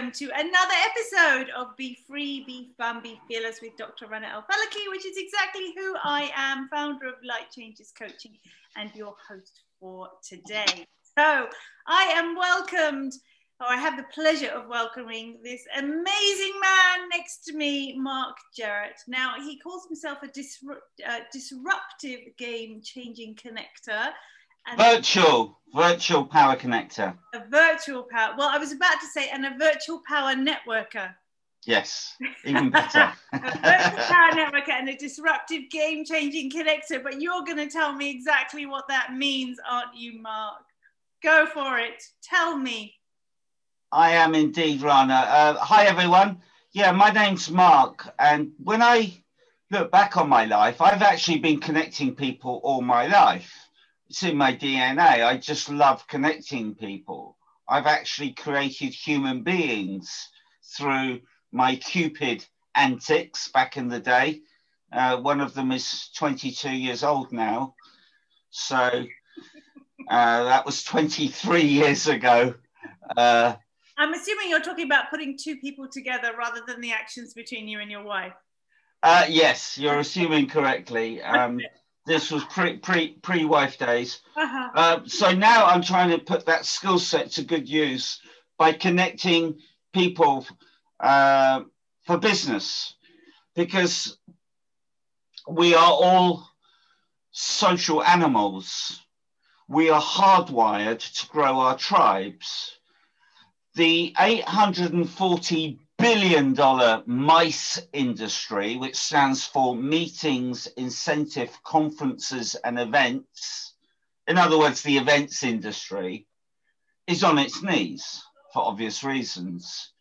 welcome to another episode of Be Free, Be Fun, Be Fearless with Dr. Rana El Falaki, which is exactly who I am, founder of Light Changes Coaching and your host for today. So I am welcomed, or I have the pleasure of welcoming this amazing man next to me, Mark Jarrett. Now, he calls himself a uh, disruptive game changing connector. Virtual, virtual power connector. A virtual power. Well, I was about to say, and a virtual power networker. Yes, even better. a virtual power networker and a disruptive game changing connector. But you're going to tell me exactly what that means, aren't you, Mark? Go for it. Tell me. I am indeed, Rana. Uh, hi, everyone. Yeah, my name's Mark. And when I look back on my life, I've actually been connecting people all my life it's in my DNA. I just love connecting people. I've actually created human beings through my Cupid antics back in the day. Uh, one of them is 22 years old now. So uh, that was 23 years ago. Uh, I'm assuming you're talking about putting two people together rather than the actions between you and your wife. Uh, yes, you're assuming correctly. Um, this was pre pre pre wife days. Uh-huh. Uh, so now I'm trying to put that skill set to good use by connecting people uh, for business, because we are all social animals. We are hardwired to grow our tribes. The 840 billion dollar MICE industry, which stands for Meetings, Incentive, Conferences and Events, in other words, the events industry, is on its knees for obvious reasons.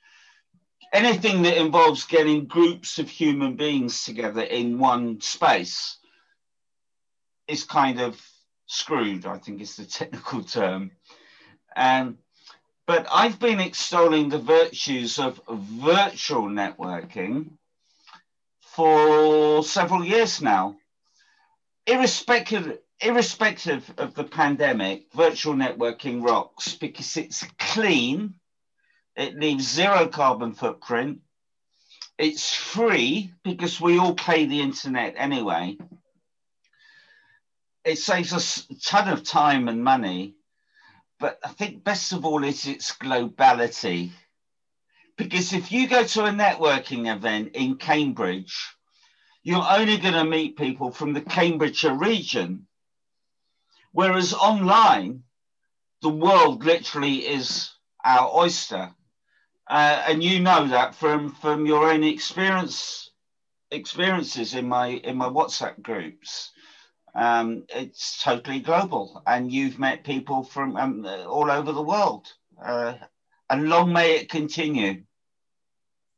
Anything that involves getting groups of human beings together in one space is kind of screwed, I think is the technical term. And but I've been extolling the virtues of virtual networking for several years now. Irrespective, irrespective of the pandemic, virtual networking rocks because it's clean, it leaves zero carbon footprint, it's free because we all pay the internet anyway. It saves us a ton of time and money but I think best of all is its globality. Because if you go to a networking event in Cambridge, you're only going to meet people from the Cambridgeshire region. Whereas online, the world literally is our oyster. Uh, and you know that from, from your own experience experiences in my in my WhatsApp groups um, it's totally global, and you've met people from um, all over the world. Uh, and long may it continue.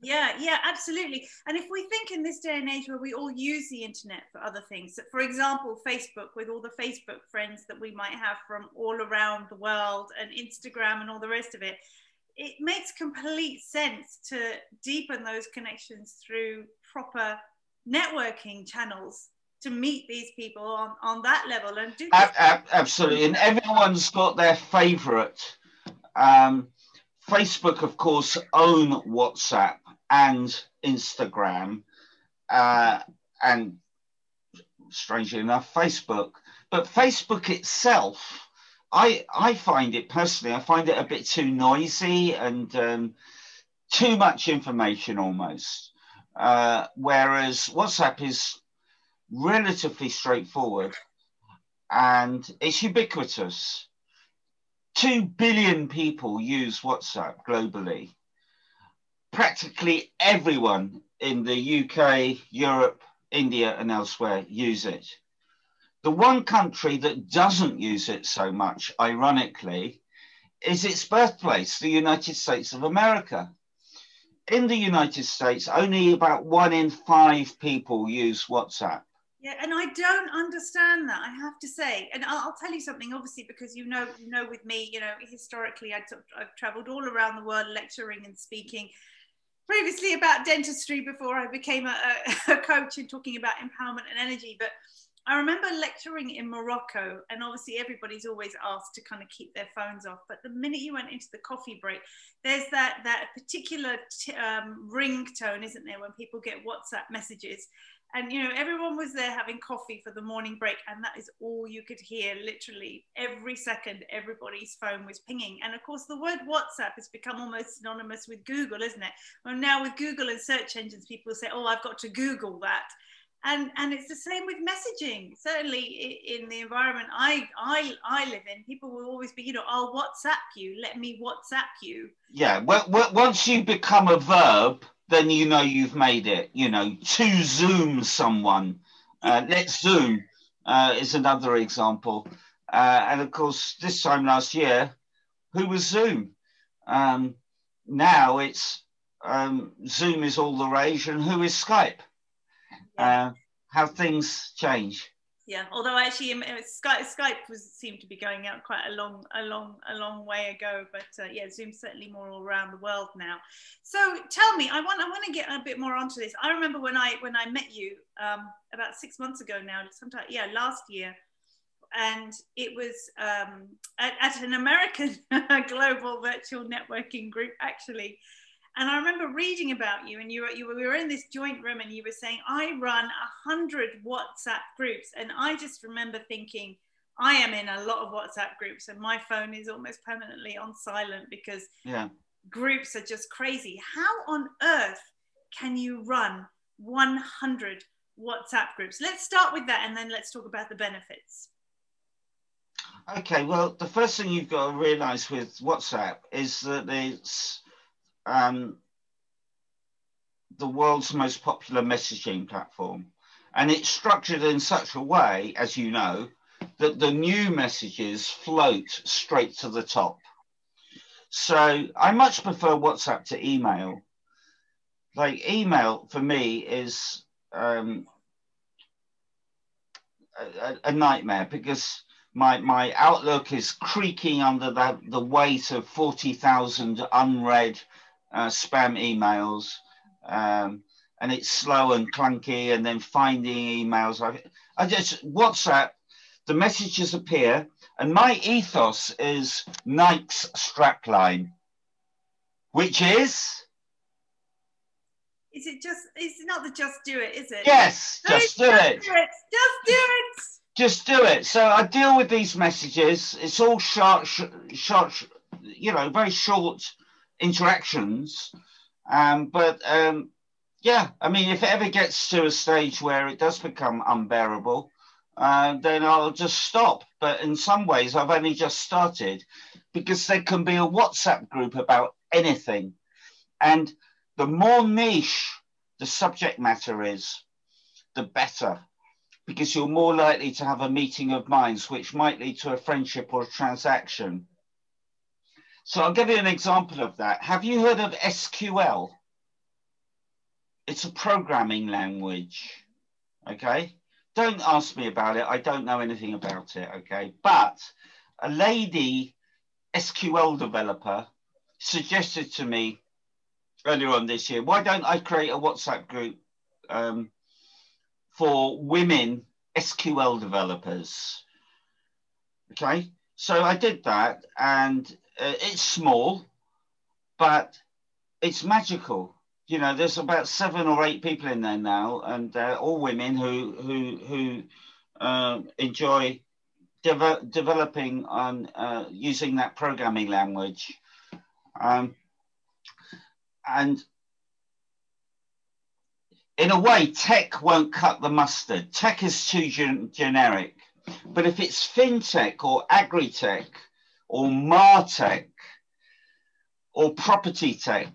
Yeah, yeah, absolutely. And if we think in this day and age where we all use the internet for other things, for example, Facebook with all the Facebook friends that we might have from all around the world and Instagram and all the rest of it, it makes complete sense to deepen those connections through proper networking channels to meet these people on, on that level and do absolutely. And everyone's got their favorite. Um, facebook of course own whatsapp and instagram uh, and strangely enough facebook. But facebook itself i i find it personally i find it a bit too noisy and um, too much information almost. Uh, whereas whatsapp is relatively straightforward and it's ubiquitous. Two billion people use WhatsApp globally. Practically everyone in the UK, Europe, India, and elsewhere use it. The one country that doesn't use it so much, ironically, is its birthplace, the United States of America. In the United States, only about one in five people use WhatsApp. Yeah, and I don't understand that. I have to say, and I'll, I'll, tell you something. Obviously, because you know, you know, with me, you know, historically, I've, I've travelled all around the world lecturing and speaking. Previously about dentistry before I became a, a coach and talking about empowerment and energy. But I remember lecturing in Morocco, and obviously everybody's always asked to kind of keep their phones off. But the minute you went into the coffee break, there's that that particular t- um, ringtone, isn't there, when people get WhatsApp messages, and you know everyone was there having coffee for the morning break, and that is all you could hear. Literally every second, everybody's phone was pinging, and of course the word WhatsApp has become almost synonymous with Google, isn't it? Well, now with Google and search engines, people say, "Oh, I've got to Google that." and and it's the same with messaging certainly in the environment i i i live in people will always be you know i'll whatsapp you let me whatsapp you yeah well, well, once you become a verb then you know you've made it. You know to zoom someone uh, let's zoom uh, is another example. Uh, and of course this time last year who was zoom? Um, now it's um, zoom is all the rage and who is skype? Uh, how things change. Yeah, although actually um, Skype, Skype was seemed to be going out quite a long, a long, a long way ago. But uh, yeah, Zoom's certainly more all around the world now. So tell me, I want, I want to get a bit more onto this. I remember when I when I met you um, about six months ago now, sometime yeah, last year, and it was um, at, at an American global virtual networking group actually and I remember reading about you, and you were, you were, we were in this joint room, and you were saying, I run a hundred WhatsApp groups. And I just remember thinking, I am in a lot of WhatsApp groups, and my phone is almost permanently on silent because yeah. groups are just crazy. How on earth can you run 100 WhatsApp groups? Let's start with that, and then let's talk about the benefits. Okay, well, the first thing you've got to realize with WhatsApp is that it's um, the world's most popular messaging platform. And it's structured in such a way, as you know, that the new messages float straight to the top. So I much prefer WhatsApp to email. Like email for me is um, a, a, nightmare because my my outlook is creaking under the, the weight of 40,000 unread uh, spam emails, um, and it's slow and clunky, and then finding emails. I, I just WhatsApp, the messages appear, and my ethos is Nike's strapline, which is. Is it just? It's not the just do it, is it? Yes, just, do, just it. do it. Just do it. Just do it. So I deal with these messages. It's all short, short, you know, very short interactions. Um, but um, yeah, I mean, if it ever gets to a stage where it does become unbearable, uh, then I'll just stop. But in some ways, I've only just started because there can be a WhatsApp group about anything. And the more niche the subject matter is, the better, because you're more likely to have a meeting of minds, which might lead to a friendship or a transaction. So I'll give you an example of that. Have you heard of SQL? It's a programming language. Okay. Don't ask me about it. I don't know anything about it. Okay. But a lady SQL developer suggested to me earlier on this year, why don't I create a WhatsApp group um, for women SQL developers? Okay. So I did that and uh, it's small, but it's magical. You know, there's about seven or eight people in there now, and uh, all women who who who uh, enjoy de- developing on uh, using that programming language, um, and in a way, tech won't cut the mustard. Tech is too gen- generic, but if it's fintech or agri-tech or Martech or property tech.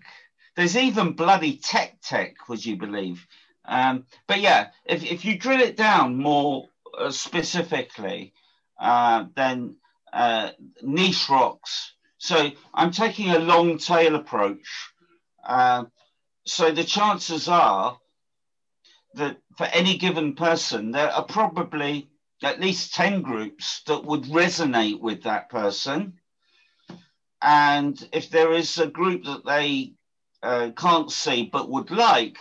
There's even bloody tech tech, would you believe? Um, but yeah, if, if you drill it down more uh, specifically, uh, then uh, niche rocks. So I'm taking a long tail approach. Uh, so the chances are that for any given person, there are probably at least 10 groups that would resonate with that person. And if there is a group that they uh, can't see but would like,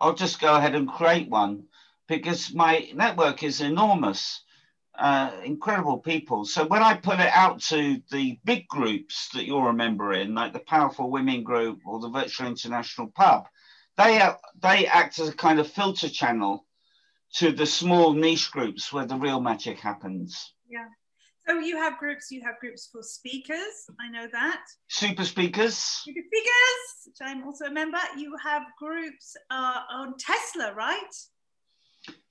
I'll just go ahead and create one. because my network is enormous, uh, incredible people. So when I put it out to the big groups that you'll remember in, like the Powerful Women Group or the Virtual International Pub, they, they act as a kind of filter channel to the small niche groups where the real magic happens. Yeah. So you have groups, you have groups for speakers, I know that. Super speakers. Super speakers, which I'm also a member. You have groups uh, on Tesla, right?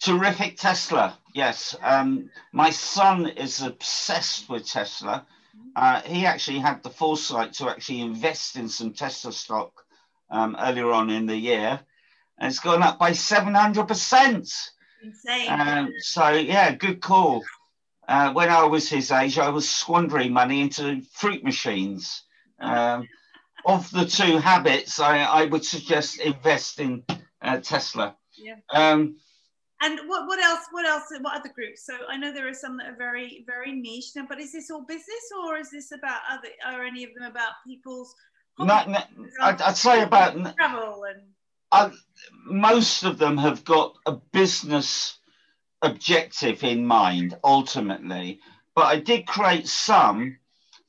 Terrific Tesla, yes. Um, my son is obsessed with Tesla. Mm-hmm. Uh, he actually had the foresight to actually invest in some Tesla stock um, earlier on in the year, and it's gone up by 700%. Insane. Um, so, yeah, good call. Uh, when I was his age, I was squandering money into fruit machines. Um, of the two habits, I, I would suggest invest in uh, Tesla. Yeah. Um, and what, what else? What else? What other groups? So I know there are some that are very very niche now, but is this all business or is this about other? Are any of them about people's? Not, not, I'd, I'd, say about travel and. Most of them have got a business objective in mind ultimately, but I did create some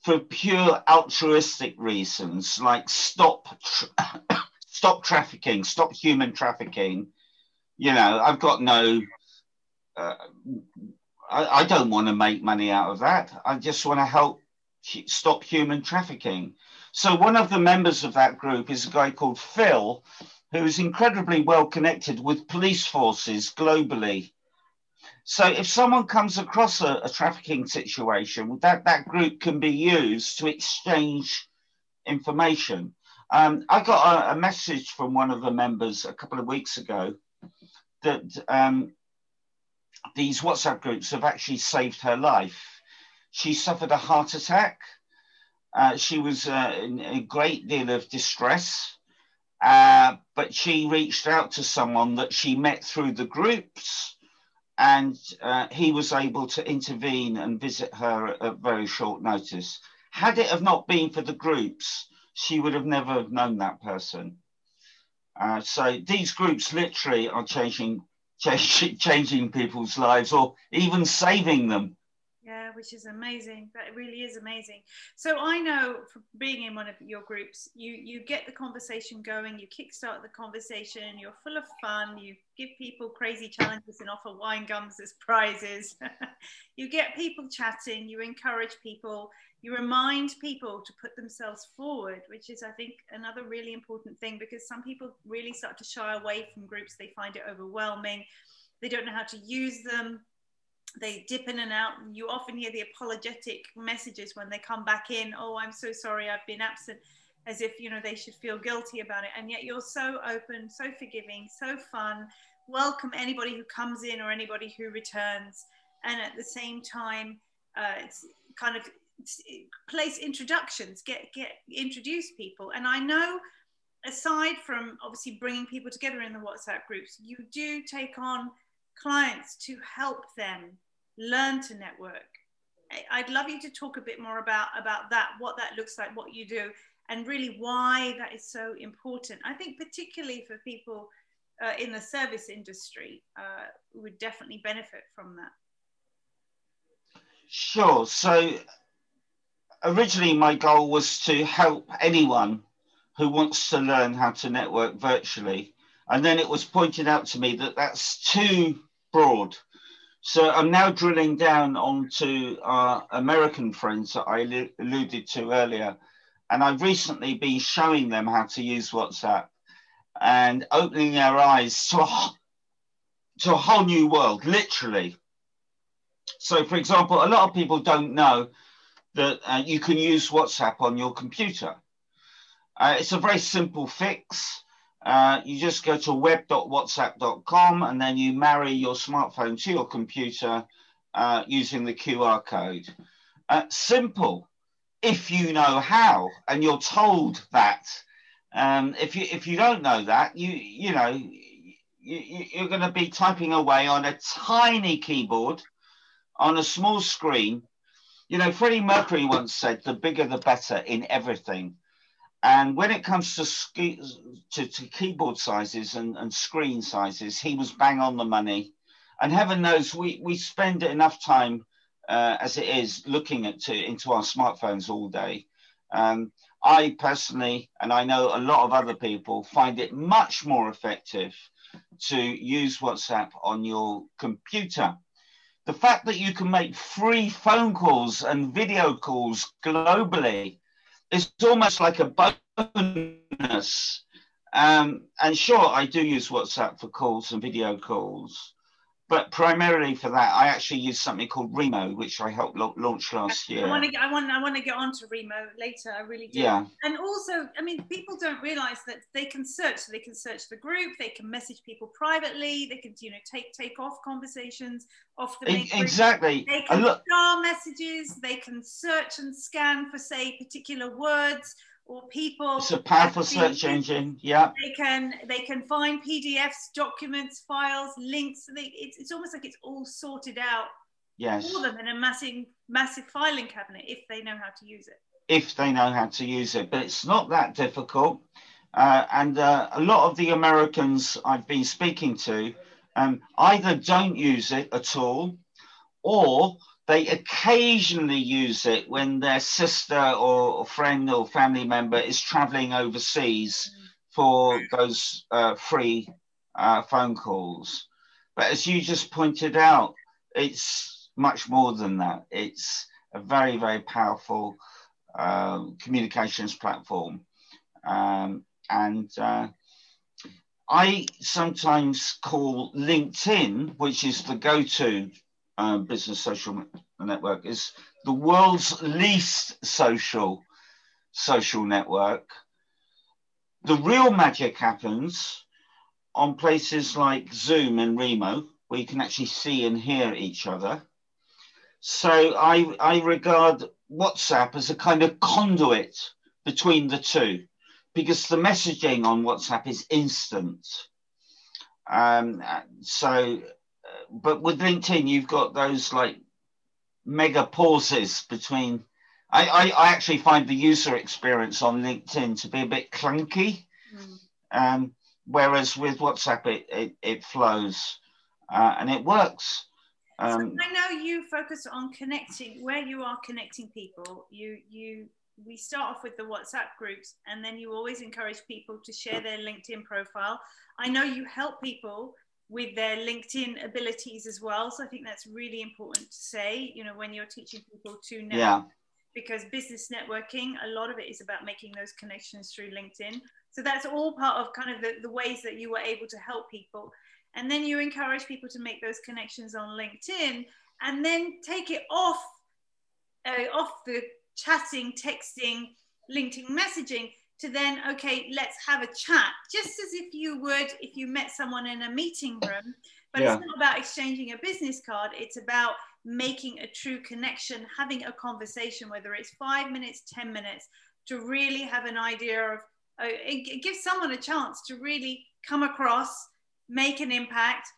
for pure altruistic reasons, like stop tra- stop trafficking, stop human trafficking you know, I've got no. Uh, I, I don't want to make money out of that. I just want to help stop human trafficking. So one of the members of that group is a guy called Phil, who is incredibly well connected with police forces globally. So if someone comes across a, a trafficking situation, that, that group can be used to exchange information. Um, I got a, a, message from one of the members a couple of weeks ago that um, these WhatsApp groups have actually saved her life. She suffered a heart attack. Uh, she was uh, in a great deal of distress, uh, but she reached out to someone that she met through the groups, and uh, he was able to intervene and visit her at very short notice. Had it have not been for the groups, she would have never known that person. Uh, so these groups literally are changing, changing, changing people's lives or even saving them. Yeah, which is amazing. That really is amazing. So I know from being in one of your groups, you you get the conversation going, you kickstart the conversation, you're full of fun, you give people crazy challenges and offer wine gums as prizes. you get people chatting, you encourage people, you remind people to put themselves forward, which is, I think, another really important thing because some people really start to shy away from groups. They find it overwhelming. They don't know how to use them. They dip in and out. You often hear the apologetic messages when they come back in. Oh, I'm so sorry, I've been absent, as if you know they should feel guilty about it. And yet you're so open, so forgiving, so fun. Welcome anybody who comes in or anybody who returns. And at the same time, uh, it's kind of place introductions, get get introduce people. And I know, aside from obviously bringing people together in the WhatsApp groups, you do take on clients to help them learn to network. I'd love you to talk a bit more about about that, what that looks like, what you do, and really why that is so important. I think particularly for people uh, in the service industry uh, would definitely benefit from that. Sure. So originally my goal was to help anyone who wants to learn how to network virtually. And then it was pointed out to me that that's too broad. So I'm now drilling down onto our American friends that I alluded to earlier. And I've recently been showing them how to use WhatsApp and opening their eyes to a, to a whole new world, literally. So, for example, a lot of people don't know that uh, you can use WhatsApp on your computer. Uh, it's a very simple fix. Uh, you just go to web.whatsapp.com and then you marry your smartphone to your computer uh, using the QR code. Uh, simple, if you know how, and you're told that. Um, if you if you don't know that, you you know you, you're going to be typing away on a tiny keyboard on a small screen you know, Freddie Mercury once said, "The bigger, the better in everything." And when it comes to to, to, keyboard sizes and, and screen sizes, he was bang on the money. And heaven knows we, we spend enough time uh, as it is looking at to, into our smartphones all day. Um, I personally, and I know a lot of other people, find it much more effective to use WhatsApp on your computer. The fact that you can make free phone calls and video calls globally is almost like a bonus. Um, and sure, I do use WhatsApp for calls and video calls but primarily for that, I actually use something called Remo, which I helped launch last year. I want to get, I want, I want to get onto Remo later. I really do. Yeah. And also, I mean, people don't realize that they can search. So they can search the group. They can message people privately. They can, you know, take take off conversations off the main exactly. Group. They can look- star messages. They can search and scan for say particular words or people. It's a powerful search engine. Yeah. They can they can find PDFs, documents, files, links. They, it's, it's almost like it's all sorted out yes. for them in a massive massive filing cabinet if they know how to use it. If they know how to use it, but it's not that difficult. Uh, and uh, a lot of the Americans I've been speaking to um, either don't use it at all, or they occasionally use it when their sister or friend or family member is traveling overseas for those uh, free uh, phone calls. But as you just pointed out, it's much more than that. It's a very, very powerful um, communications platform. Um, and uh, I sometimes call LinkedIn, which is the go to uh, business social network is the world's least social social network. The real magic happens on places like Zoom and Remo, where you can actually see and hear each other. So I, I regard WhatsApp as a kind of conduit between the two because the messaging on WhatsApp is instant. Um, so but with LinkedIn, you've got those like mega pauses between. I, I, I actually find the user experience on LinkedIn to be a bit clunky, mm. um, whereas with WhatsApp it it, it flows uh, and it works. Um, so I know you focus on connecting where you are connecting people. You you we start off with the WhatsApp groups, and then you always encourage people to share their LinkedIn profile. I know you help people with their LinkedIn abilities as well. So I think that's really important to say, you know, when you're teaching people to know. Yeah. Because business networking, a lot of it is about making those connections through LinkedIn. So that's all part of kind of the, the ways that you were able to help people. And then you encourage people to make those connections on LinkedIn and then take it off, uh, off the chatting, texting, LinkedIn messaging to then, okay, let's have a chat, just as if you would if you met someone in a meeting room. But yeah. it's not about exchanging a business card, it's about making a true connection, having a conversation, whether it's five minutes, 10 minutes, to really have an idea of, uh, it, it gives someone a chance to really come across, make an impact.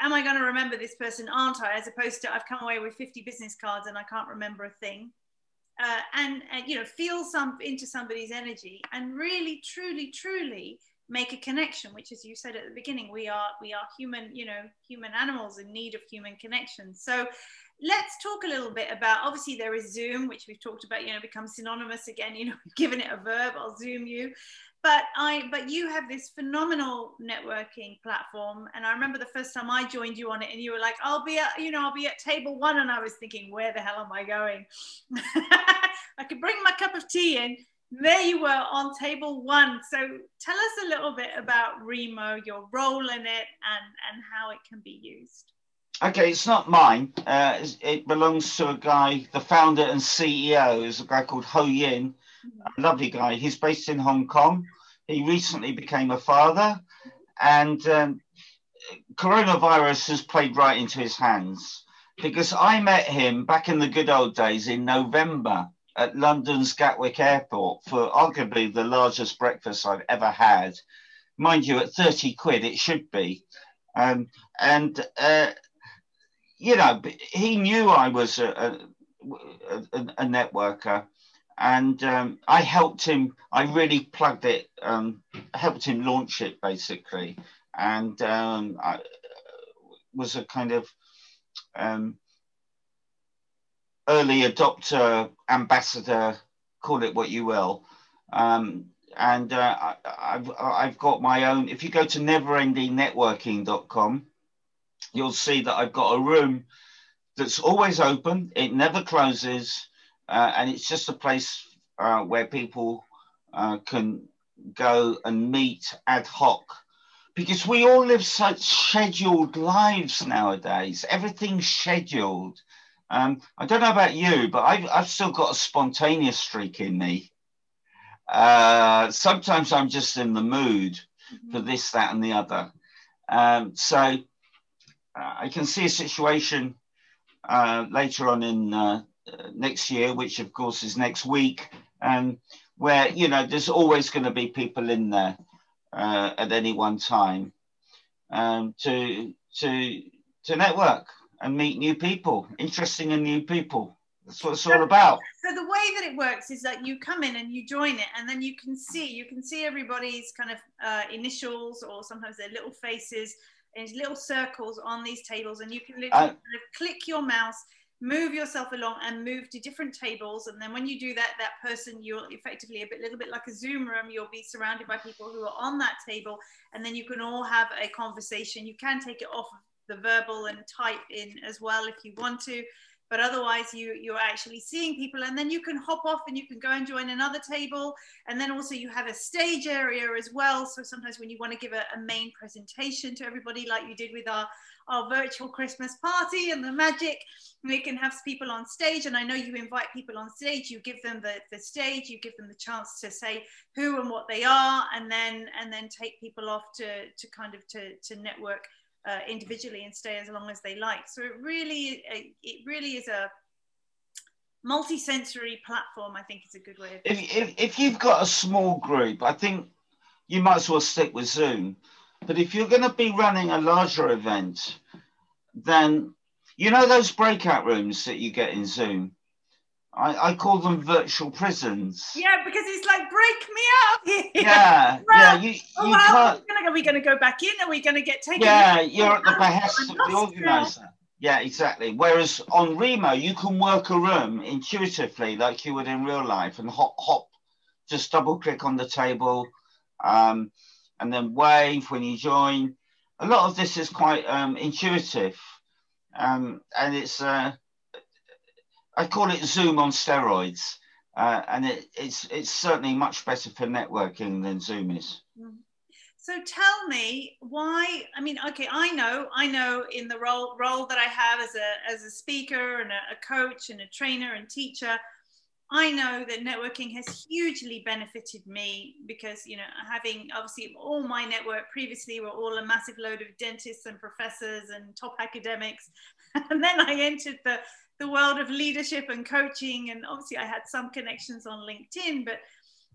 Am I going to remember this person? Aren't I? As opposed to I've come away with 50 business cards and I can't remember a thing uh, and, and you know feel some into somebody's energy and really truly truly make a connection which as you said at the beginning we are we are human you know human animals in need of human connection. So let's talk a little bit about obviously there is zoom which we've talked about you know becomes synonymous again you know given it a verb i'll zoom you but i but you have this phenomenal networking platform and i remember the first time i joined you on it and you were like i'll be at you know i'll be at table one and i was thinking where the hell am i going? I could bring my cup of tea in. There you were on table one. So tell us a little bit about remo your role in it and and how it can be used. Okay, it's not mine. Uh, it belongs to a guy, the founder and CEO is a guy called Ho Yin, a lovely guy. He's based in Hong Kong. He recently became a father, and um, coronavirus has played right into his hands because I met him back in the good old days in November at London's Gatwick Airport for arguably the largest breakfast I've ever had. Mind you, at 30 quid, it should be. Um, and, uh, you know, he knew I was a, a, a, a networker and um, I helped him. I really plugged it, um, helped him launch it basically, and um, I, was a kind of um, early adopter, ambassador, call it what you will. Um, and uh, I, have I've got my own. If you go to neverendingnetworking.com, you'll see that I've got a room that's always open. It never closes, uh, and it's just a place uh, where people uh, can go and meet ad hoc. Because we all live such scheduled lives nowadays. Everything's scheduled. Um, I don't know about you, but I've, I've still got a spontaneous streak in me. Uh, sometimes I'm just in the mood mm-hmm. for this, that, and the other. Um, so uh, I can see a situation uh, later on in uh, next year, which of course is next week, um, where you know there's always going to be people in there uh, at any one time um, to to to network and meet new people, interesting and new people. That's what it's all about. So the way that it works is that you come in and you join it, and then you can see you can see everybody's kind of uh, initials or sometimes their little faces in little circles on these tables, and you can literally uh, kind of click your mouse move yourself along and move to different tables and then when you do that that person you're effectively a bit little bit like a zoom room. You'll be surrounded by people who are on that table and then you can all have a conversation. You can take it off the verbal and type in as well if you want to but otherwise you you're actually seeing people and then you can hop off and you can go and join another table. And then also you have a stage area as well. So sometimes when you want to give a, a main presentation to everybody like you did with our our virtual christmas party and the magic we can have people on stage. And i know you invite people on stage. You give them the, the stage. You give them the chance to say who and what they are and then and then take people off to to kind of to to network uh, individually and stay as long as they like. So it really, it really is a multi-sensory platform. I think is a good way. Of if, if if you've got a small group, I think you might as well stick with Zoom. But if you're going to be running a larger event, then you know those breakout rooms that you get in Zoom. I, I call them virtual prisons. Yeah, because it's like break me out here. Yeah, yeah. You, you well, can't. Are we going to go back in? Are we going to get taken? Yeah, you're at the behest of the organizer. Yeah, exactly. Whereas on Remo, you can work a room intuitively, like you would in real life, and hop, hop, just double click on the table, um, and then wave when you join. A lot of this is quite um, intuitive, um, and it's. Uh, I call it Zoom on steroids, uh, and it, it's it's certainly much better for networking than Zoom is. Mm. So tell me why. I mean, okay, I know, I know in the role role that I have as a as a speaker and a, a coach and a trainer and teacher. I know that networking has hugely benefited me because, you know, having obviously all my network previously were all a massive load of dentists and professors and top academics. And then I entered the, the world of leadership and coaching and obviously i had some connections on linkedin but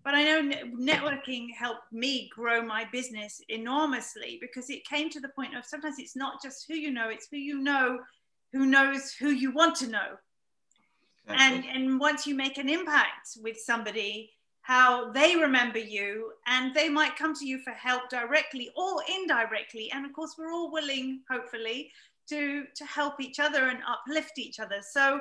but i know networking helped me grow my business enormously because it came to the point of sometimes it's not just who you know it's who you know who knows who you want to know. And and once you make an impact with somebody how they remember you and they might come to you for help directly or indirectly and of course we're all willing hopefully to to help each other and uplift each other. So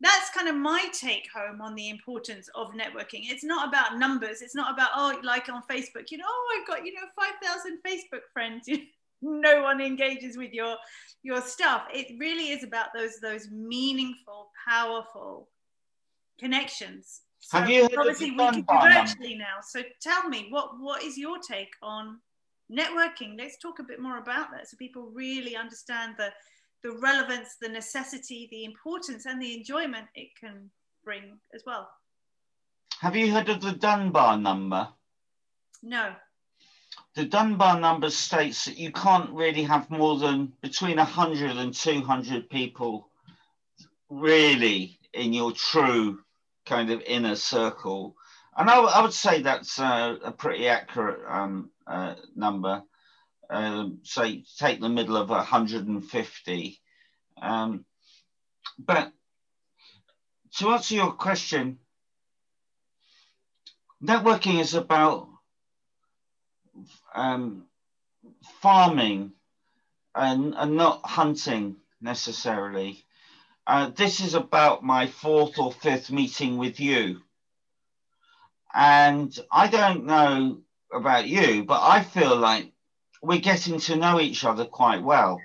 that's kind of my take home on the importance of networking. It's not about numbers. It's not about oh like on facebook you know oh i've got you know 5000 facebook friends. No one engages with your your stuff. It really is about those those meaningful powerful connections. So Have you obviously we can do virtually now. So tell me what what is your take on networking. Let's talk a bit more about that so people really understand the the relevance the necessity the importance and the enjoyment it can bring as well. Have you heard of the dunbar number? No. The dunbar number states that you can't really have more than between 100 and 200 people really in your true kind of inner circle. And I, I would say that's uh, a pretty accurate um, uh, number. Um, say, take the middle of 150. Um, but to answer your question, networking is about um, farming and, and not hunting necessarily. Uh, this is about my fourth or fifth meeting with you. And I don't know about you, but I feel like we're getting to know each other quite well.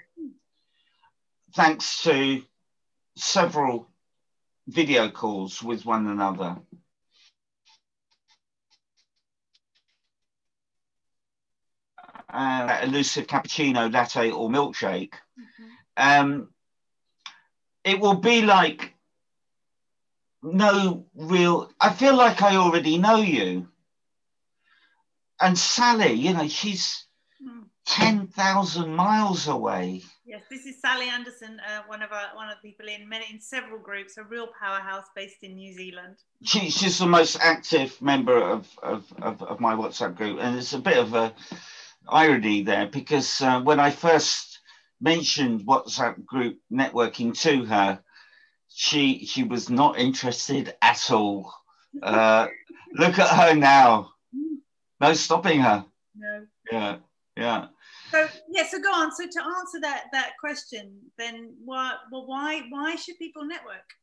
Thanks to several video calls with one another. Uh, elusive cappuccino, latte, or milkshake. Mm-hmm. Um, it will be like no real. I feel like I already know you. And Sally, you know, she's mm. ten thousand miles away. Yes, this is Sally Anderson, uh, one of our one of the people in many in several groups, a real powerhouse based in New Zealand. She, she's the most active member of, of, of, of, my WhatsApp group, and it's a bit of a irony there because uh, when I first mentioned WhatsApp group networking to her, she she was not interested at all. Uh, look at her now. No stopping her. No. Yeah. Yeah. So yeah, so go on. So to answer that that question, then why well why why should people network?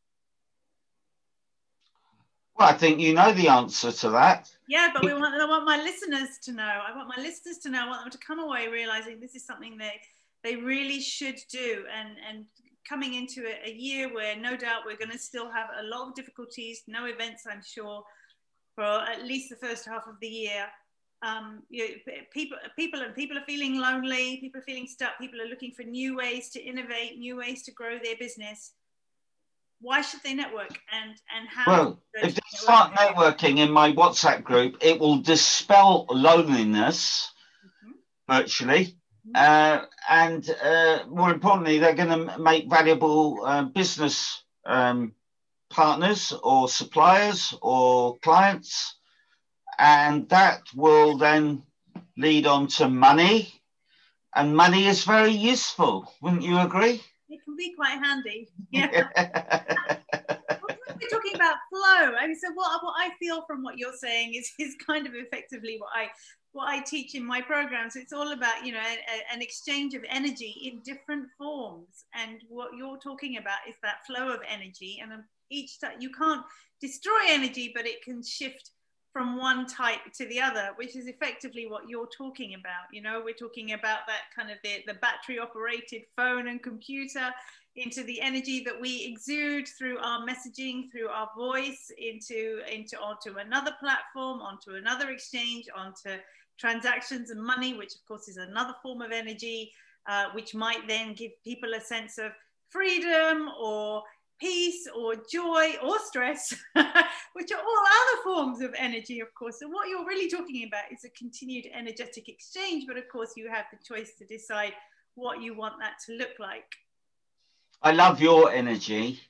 Well, I think you know the answer to that. Yeah, but we want I want my listeners to know. I want my listeners to know. I want them to come away realizing this is something they they really should do and and coming into a, a year where no doubt we're going to still have a lot of difficulties, no events, I'm sure, for at least the first half of the year um, you know, people, people, people are feeling lonely. People are feeling stuck. People are looking for new ways to innovate, new ways to grow their business. Why should they network and and how? Well, if they start networking in my WhatsApp group, it will dispel loneliness mm-hmm. virtually. Mm-hmm. Uh, and uh, more importantly, they're going to make valuable uh, business um, partners or suppliers or clients and that will then lead on to money. And money is very useful, wouldn't you agree? It can be quite handy. Yeah. We're talking about flow. I mean, so what, what I feel from what you're saying is, is kind of effectively what I what I teach in my programs. It's all about you know a, a, an exchange of energy in different forms, and what you're talking about is that flow of energy. And um, each time you can't destroy energy, but it can shift from one type to the other, which is effectively what you're talking about. You know, we're talking about that kind of the, the battery operated phone and computer into the energy that we exude through our messaging, through our voice, into, into onto another platform, onto another exchange, onto transactions and money, which of course is another form of energy, uh, which might then give people a sense of freedom or peace or joy or stress, which are all other forms of energy, of course. So, what you're really talking about is a continued energetic exchange, but of course, you have the choice to decide what you want that to look like. I love your energy.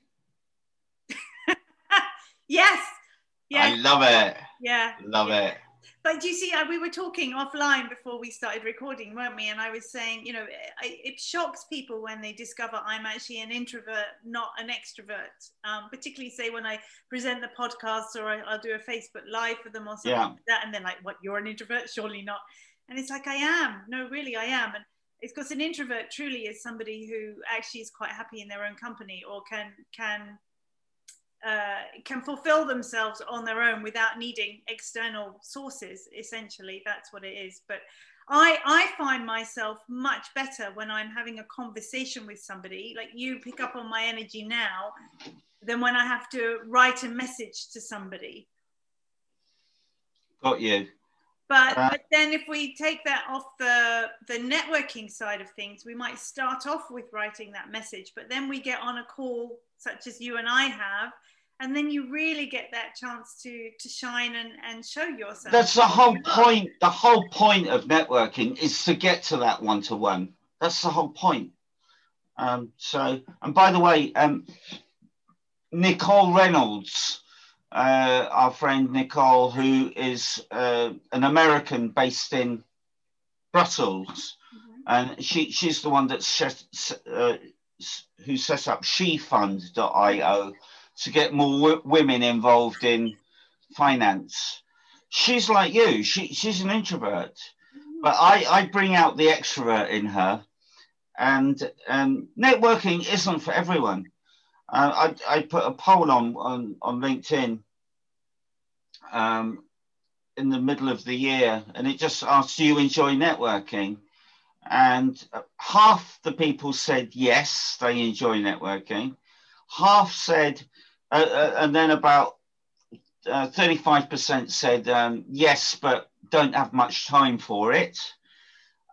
yes. Yes. I love it. Yeah. Love yeah. it. But you see, we were talking offline before we started recording, weren't we? And I was saying, you know, it shocks people when they discover I'm actually an introvert, not an extrovert. Um, particularly, say when I present the podcast or I, will do a Facebook Live for them or something yeah. like that, and they're like, "What? You're an introvert? Surely not." And it's like, I am. No, really, I am. And it's because an introvert truly is somebody who actually is quite happy in their own company or can can uh, can fulfill themselves on their own without needing external sources. Essentially, that's what it is. But I, I find myself much better when I'm having a conversation with somebody, like you pick up on my energy now, than when I have to write a message to somebody. Got you. But, uh, but then if we take that off the the networking side of things, we might start off with writing that message, but then we get on a call such as you and I have, and then you really get that chance to to shine and, and show yourself. That's the whole point. The whole point of networking is to get to that one to one. That's the whole point. Um, so, and by the way, um, Nicole Reynolds, uh, our friend Nicole, who is uh, an American based in Brussels, mm-hmm. and she she's the one that set, uh, who set up SheFund.io to get more w- women involved in finance. She's like you. She, she's an introvert, but I, I bring out the extrovert in her, and um, networking isn't for everyone. Uh, I, I put a poll on on, on LinkedIn um, in the middle of the year, and it just asks, "Do you enjoy networking?" And half the people said yes, they enjoy networking. Half said, uh, uh, and then about uh, 35% said um, yes, but don't have much time for it.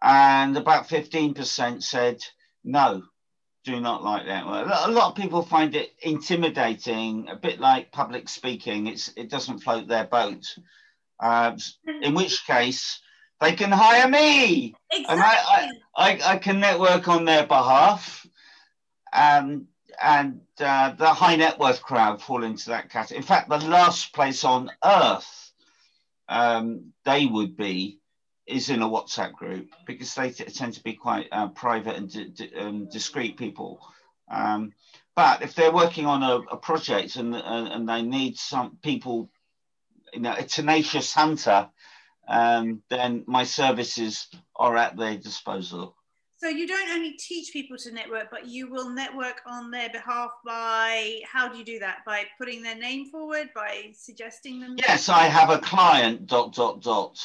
And about 15% said no, do not like that. A lot of people find it intimidating, a bit like public speaking. It's it doesn't float their boat. Uh, in which case, they can hire me, exactly. and I, I, I, I, can network on their behalf. And and uh, the high net worth crowd fall into that category. In fact, the last place on earth um, they would be is in a WhatsApp group because they t- tend to be quite uh, private and, d- d- um, discreet people. Um, but if they're working on a, a project and, and, and they need some people, you know, a tenacious hunter, um, then my services are at their disposal. So you don't only teach people to network, but you will network on their behalf by how do you do that? By putting their name forward, by suggesting them. Yes, I have a client. Dot dot dot.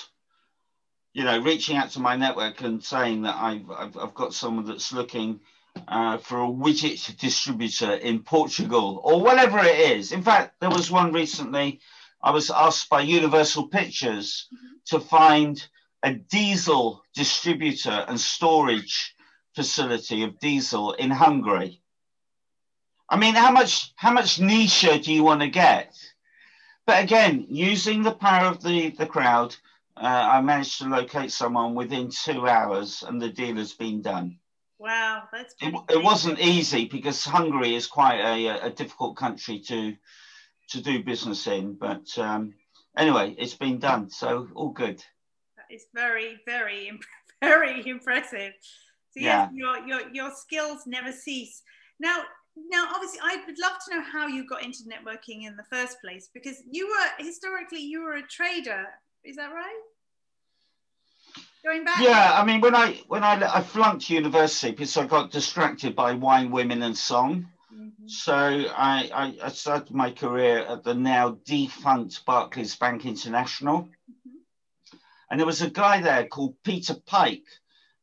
You know, reaching out to my network and saying that I've I've, I've got someone that's looking uh, for a widget distributor in Portugal or whatever it is. In fact, there was one recently. I was asked by Universal Pictures to find a diesel distributor and storage facility of diesel in Hungary. I mean, how much how much niche do you want to get? But again, using the power of the the crowd, uh, I managed to locate someone within two hours, and the deal has been done. Wow, that's it, it wasn't easy because Hungary is quite a, a difficult country to to do business in. But um, anyway, it's been done, so all good is very, very, very impressive. So yes, yeah. your, your, your skills never cease. Now, now, obviously, I would love to know how you got into networking in the first place because you were historically you were a trader. Is that right? Going back. Yeah, I mean, when I when I I flunked university because I got distracted by wine, women, and song. Mm-hmm. So I, I, I started my career at the now defunct Barclays Bank International. And there was a guy there called Peter Pike,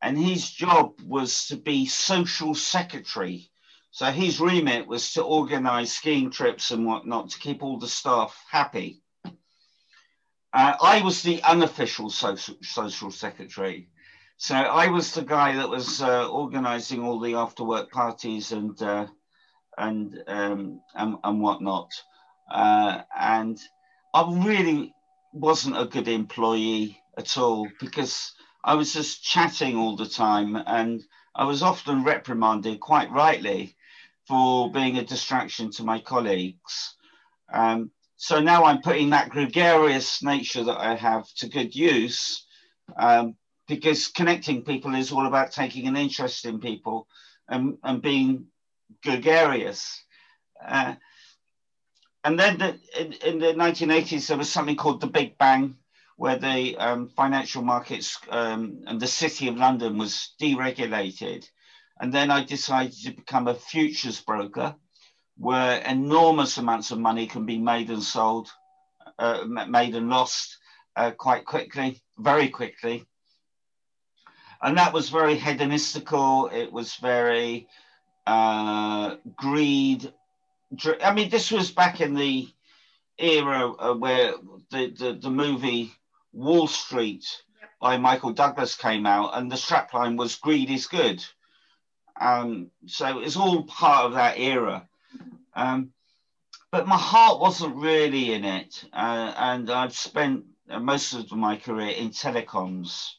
and his job was to be social secretary. So his remit was to organize skiing trips and whatnot to keep all the staff happy. Uh, I was the unofficial social, social secretary. So I was the guy that was uh, organizing all the after work parties and, uh, and, um, and, and whatnot. Uh, and I really wasn't a good employee at all because I was just chatting all the time and I was often reprimanded quite rightly for being a distraction to my colleagues. Um, so now I'm putting that gregarious nature that I have to good use um, because connecting people is all about taking an interest in people and, and being gregarious. Uh, and then the, in, in, the 1980s, there was something called the Big Bang, where the um, financial markets um, and the city of London was deregulated. And then I decided to become a futures broker where enormous amounts of money can be made and sold, uh, made and lost uh, quite quickly, very quickly. And that was very hedonistical. It was very uh, greed. I mean, this was back in the era uh, where the, the, the movie Wall Street by Michael Douglas came out, and the strapline was "Greed is good." Um, so it's all part of that era. Um, but my heart wasn't really in it, uh, and I've spent most of my career in telecoms.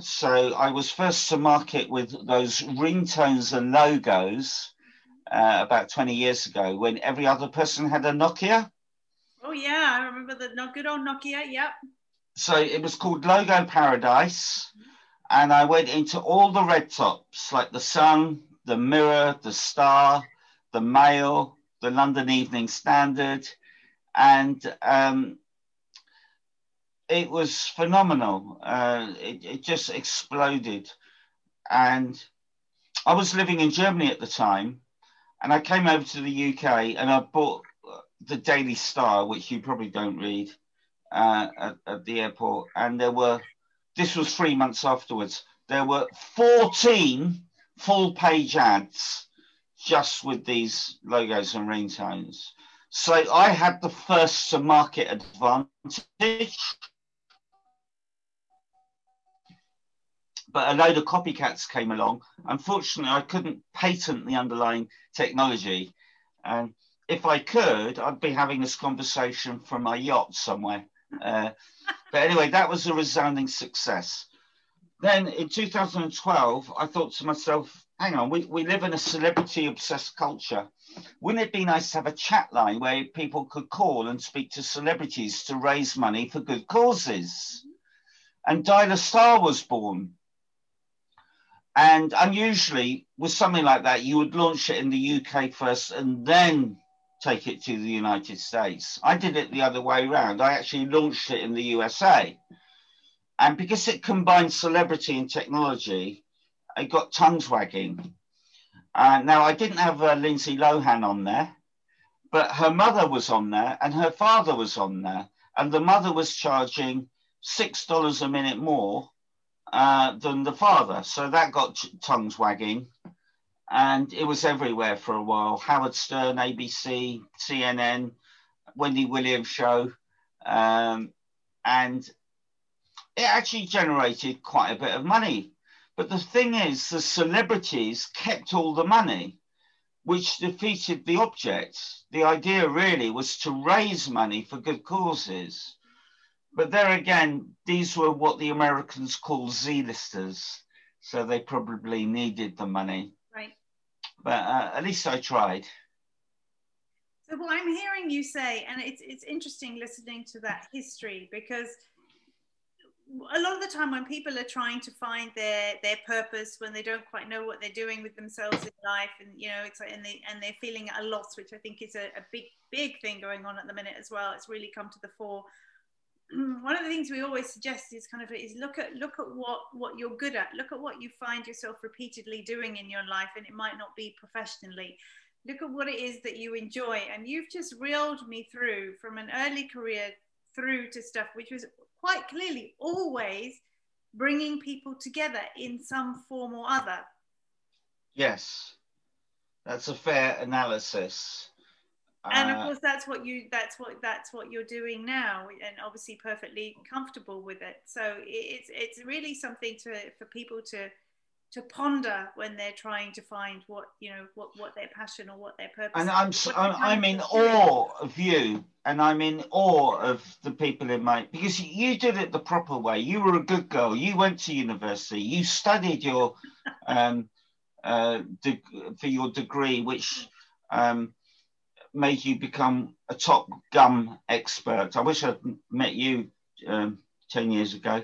So I was first to market with those ringtones and logos uh, about 20 years ago when every other person had a Nokia. Oh yeah, I remember the good old Nokia. Yep so it was called Logo Paradise. And I went into all the red tops, like the Sun, the Mirror, the Star, the Mail, the London Evening Standard. And um, it was phenomenal. Uh, it, it just exploded. And I was living in Germany at the time, and I came over to the UK and I bought the Daily Star, which you probably don't read, uh, at, at the airport. And there were, this was three months afterwards, there were 14 full page ads just with these logos and ringtones. So I had the first to market advantage. But a load of copycats came along. Unfortunately, I couldn't patent the underlying technology. And if I could, I'd be having this conversation from my yacht somewhere. Uh, but anyway, that was a resounding success. Then in 2012, I thought to myself, hang on, we, we live in a celebrity obsessed culture. Wouldn't it be nice to have a chat line where people could call and speak to celebrities to raise money for good causes? And a Star was born. And unusually, with something like that, you would launch it in the UK first and then take it to the United States. I did it the other way around. I actually launched it in the USA. And because it combined celebrity and technology, it got tongues wagging. Uh, now, I didn't have uh, Lindsay Lohan on there, but her mother was on there and her father was on there. And the mother was charging $6 a minute more uh, than the father. So that got tongues wagging and it was everywhere for a while. Howard Stern, ABC, CNN, Wendy Williams show, um, and it actually generated quite a bit of money. But the thing is, the celebrities kept all the money, which defeated the object. The idea really was to raise money for good causes. But there again, these were what the Americans call Z-listers. So they probably needed the money Right. but uh, at least I tried. So what I'm hearing you say, and it's it's interesting listening to that history because a lot of the time when people are trying to find their their purpose when they don't quite know what they're doing with themselves in life and you know it's like, and they and they're feeling a loss which i think is a, a big big thing going on at the minute as well it's really come to the fore Mm, one of the things we always suggest is kind of is look at look at what what you're good at. Look at what you find yourself repeatedly doing in your life and it might not be professionally. Look at what it is that you enjoy. And you've just reeled me through from an early career through to stuff which was quite clearly always bringing people together in some form or other. Yes. That's a fair analysis and of uh, course that's what you that's what that's what you're doing now and obviously perfectly comfortable with it. So it's it's really something to for people to to ponder when they're trying to find what you know what what their passion or what their purpose and i'm I'm, I'm in awe of you and i'm in awe of the people in my because you did it the proper way. You were a good girl. You went to university. You studied your um uh de- for your degree which um made you become a top gum expert? I wish I'd met you um, 10 years ago.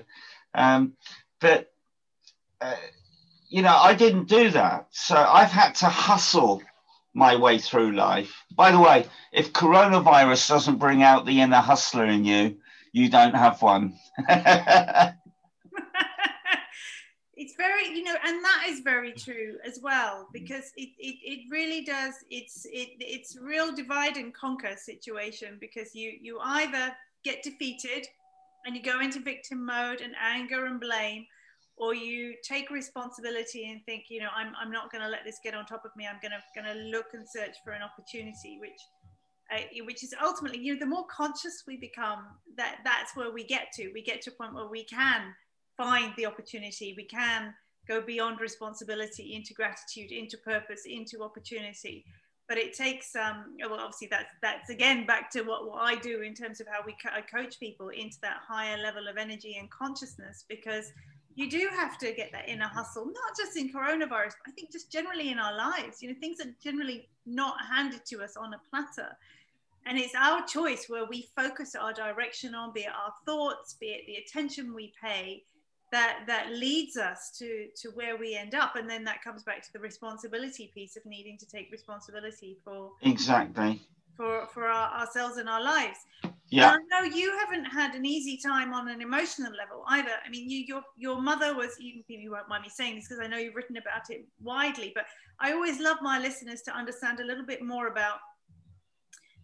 Um, but, uh, you know, I didn't do that. So I've had to hustle my way through life. By the way, if coronavirus doesn't bring out the inner hustler in you, you don't have one. it's very you know and that is very true as well because it, it, it really does it's it, it's real divide and conquer situation because you you either get defeated and you go into victim mode and anger and blame or you take responsibility and think you know i'm, I'm not going to let this get on top of me. I'm going to going to look and search for an opportunity which uh, which is ultimately you know the more conscious we become that that's where we get to. We get to a point where we can find the opportunity. We can go beyond responsibility into gratitude, into purpose, into opportunity. But it takes, um, well, obviously that's that's again back to what, what I do in terms of how we co- I coach people into that higher level of energy and consciousness because you do have to get that inner hustle, not just in coronavirus, but I think just generally in our lives. You know, things are generally not handed to us on a platter. And it's our choice where we focus our direction on, be it our thoughts, be it the attention we pay, that that leads us to to where we end up and then that comes back to the responsibility piece of needing to take responsibility for exactly for for our, ourselves and our lives Yeah. And I know you haven't had an easy time on an emotional level either. I mean, you, your your mother was. You, you won't mind me saying this because I know you've written about it widely. But I always love my listeners to understand a little bit more about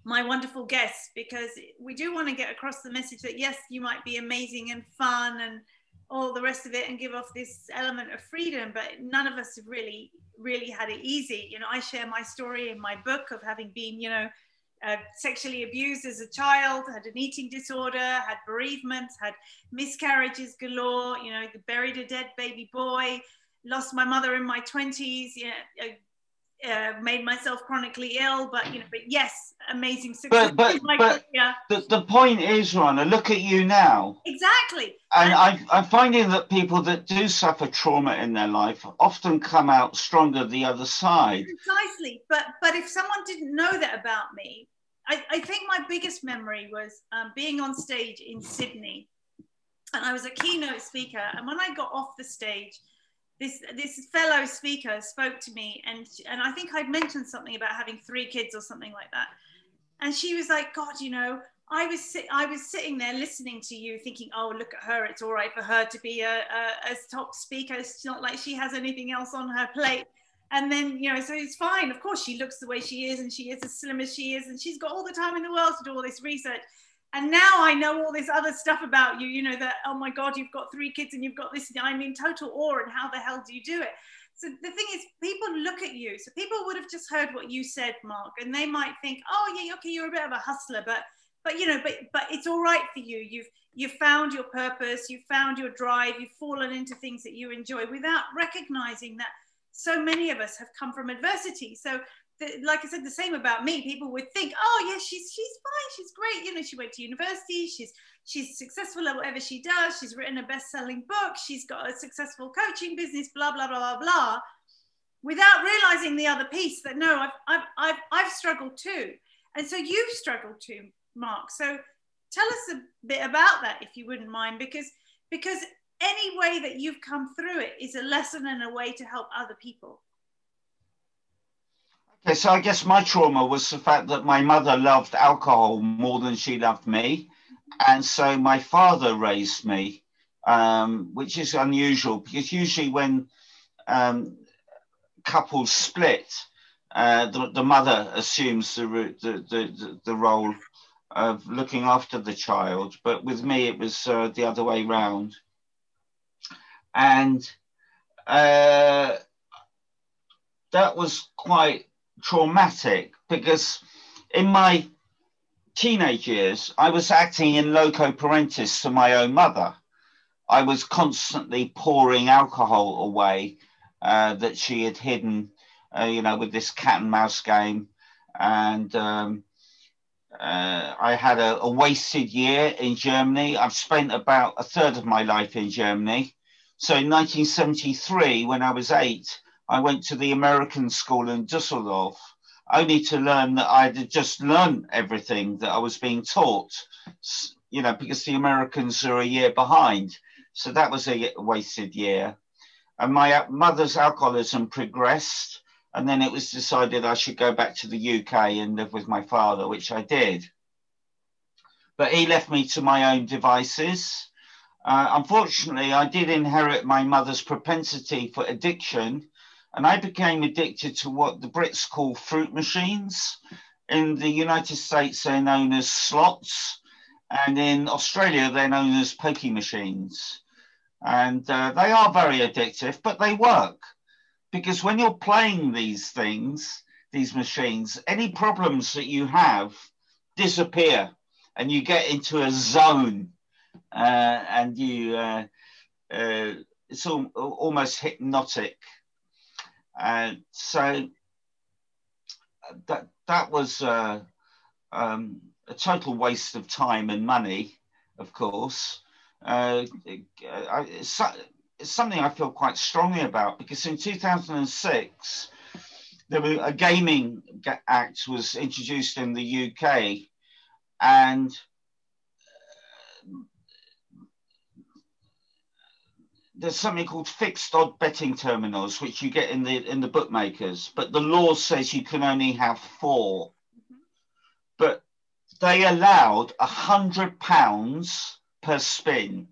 my wonderful guests because we do want to get across the message that yes, you might be amazing and fun and all the rest of it and give off this element of freedom, but none of us have really really had it easy. You know, I share my story in my book of having been, you know uh, sexually abused as a child, had an eating disorder, had bereavements, had miscarriages galore, you know, buried a dead baby boy, lost my mother in my 20s, you know, uh, made myself chronically ill, but you know, but yes, amazing success. But but, but the, the point is, Ronna, look at you now. Exactly. And, and I, I'm finding that people that do suffer trauma in their life often come out stronger the other side. Precisely. But but if someone didn't know that about me, I, I think my biggest memory was um, being on stage in Sydney, and I was a keynote speaker. And when I got off the stage, this this fellow speaker spoke to me and and I think I'd mentioned something about having three kids or something like that. And she was like, God, you know, I was sit- I was sitting there listening to you, thinking, oh, look at her. It's all right for her to be a, a, a top speaker. It's not like she has anything else on her plate. And then, you know, so it's fine. Of course, she looks the way she is, and she is as slim as she is, and she's got all the time in the world to do all this research and now I know all this other stuff about you, you know, that, oh my God, you've got three kids and you've got this. I'm in total awe, and how the hell do you do it? So the thing is, people look at you. So people would have just heard what you said, Mark, and they might think, oh, yeah, okay, you're a bit of a hustler, but but you know but but it's all right for you you've you've found your purpose you've found your drive you've fallen into things that you enjoy without recognizing that so many of us have come from adversity so like I said, the same about me. People would think, oh yeah, she's she's fine, she's great. You know, she went to university, she's she's successful at whatever she does. She's written a best-selling book. She's got a successful coaching business. Blah blah blah blah blah. Without realizing the other piece that no, I've I've I've, I've struggled too, and so you've struggled too, Mark. So tell us a bit about that, if you wouldn't mind, because because any way that you've come through it is a lesson and a way to help other people. Okay, so I guess my trauma was the fact that my mother loved alcohol more than she loved me. And so my father raised me, um, which is unusual because usually when um, couples split, uh, the, the, mother assumes the, the, the, the, role of looking after the child. But with me, it was uh, the other way round. And uh, that was quite traumatic because in my teenage years, I was acting in loco parentis to my own mother. I was constantly pouring alcohol away uh, that she had hidden, uh, you know, with this cat and mouse game. And um, uh, I had a, a, wasted year in Germany. I've spent about a third of my life in Germany. So in 1973, when I was eight, I went to the American school in Dusseldorf, only to learn that I had just learned everything that I was being taught, you know, because the Americans are a year behind. So that was a wasted year. And my mother's alcoholism progressed. And then it was decided I should go back to the UK and live with my father, which I did. But he left me to my own devices. Uh, unfortunately, I did inherit my mother's propensity for addiction and I became addicted to what the Brits call fruit machines. In the United States, they're known as slots, and in Australia, they're known as pokey machines. And uh, they are very addictive, but they work because when you're playing these things, these machines, any problems that you have disappear and you get into a zone uh, and you, uh, uh it's al- almost hypnotic so that that was uh, um, a total waste of time and money, of course. Uh, it's, it's, something I feel quite strongly about because in 2006, there were, a gaming act was introduced in the UK, and there's something called fixed odd betting terminals, which you get in the in the bookmakers, but the law says you can only have 4 mm-hmm. But they allowed a hundred pounds per spin,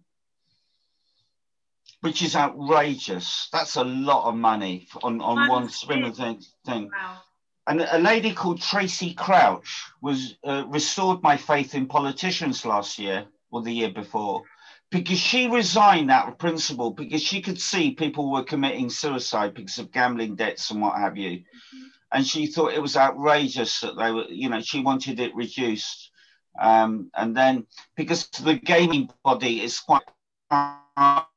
which is outrageous. That's a lot of money on, on one spin thing. thing. Wow. And a lady called Tracey Crouch was uh, restored my faith in politicians last year or the year before because she resigned out of principle because she could see people were committing suicide because of gambling debts and what have you. Mm-hmm. And she thought it was outrageous that they were, you know, she wanted it reduced. Um, and then because the gaming body is quite powerful,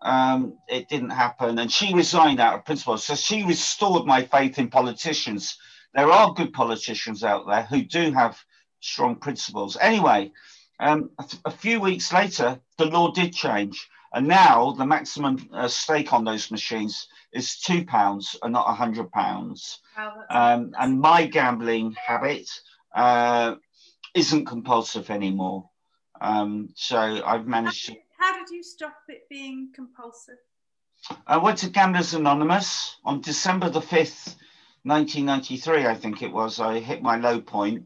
um, it didn't happen. And she resigned out of principle. So she restored my faith in politicians. There are good politicians out there who do have strong principles. Anyway, um, a, a, few weeks later, the law did change, and now the maximum uh, stake on those machines is two pounds and not a hundred pounds. um, and my gambling habit uh, isn't compulsive anymore. Um, so I've managed how did, how did you stop it being compulsive? I went to Gamblers Anonymous on December the 5th, 1993, I think it was. I hit my low point.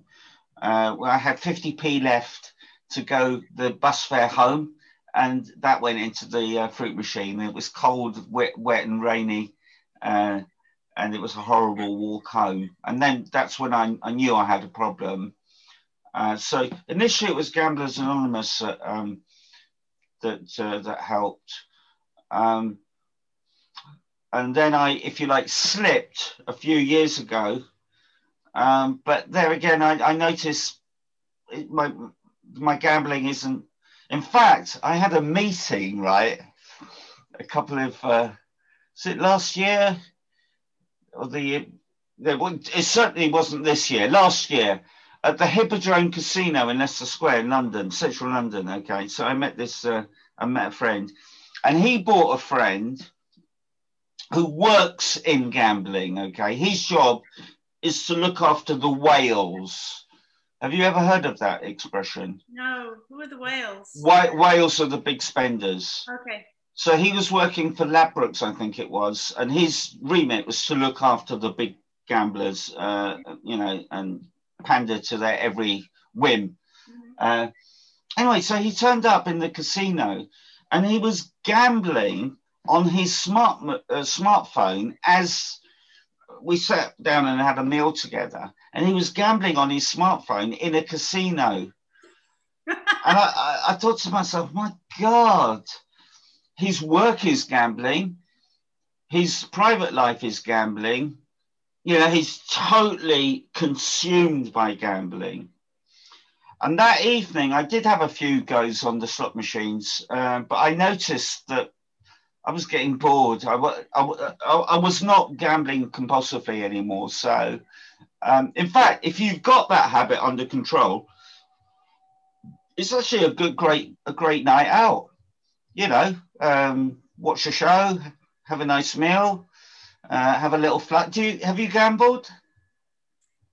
Uh, I had 50p left to go the bus fare home, and that went into the uh, fruit machine. It was cold, wet, wet and rainy, uh, and it was a horrible walk home. And then that's when I, I knew I had a problem. Uh, so initially, it was Gamblers Anonymous um, that, uh, that helped. Um, and then I, if you like, slipped a few years ago. Um, but there again, I, I noticed it, my my gambling isn't. In fact, I had a meeting right a couple of uh, is it last year or the it certainly wasn't this year. Last year at the Hippodrome Casino in Leicester Square in London, central London. Okay, so I met this. Uh, I met a friend, and he bought a friend who works in gambling. Okay, his job is to look after the whales have you ever heard of that expression? No. Who are the whales? Wh- whales are the big spenders. Okay. So he was working for Ladbrokes, I think it was, and his remit was to look after the big gamblers, uh, you know, and pander to their every whim. Mm-hmm. Uh, anyway, so he turned up in the casino, and he was gambling on his smart uh, smartphone as we sat down and had a meal together, and he was gambling on his smartphone in a casino. and I, I, I thought to myself, my God, his work is gambling, his private life is gambling. You know, he's totally consumed by gambling. And that evening, I did have a few goes on the slot machines, uh, but I noticed that I was getting bored. I, I, I, was not gambling compulsively anymore. So, um, in fact, if you've got that habit under control, it's actually a good, great, a great night out. You know, um, watch a show, have a nice meal, uh, have a little flat. Do you have you gambled?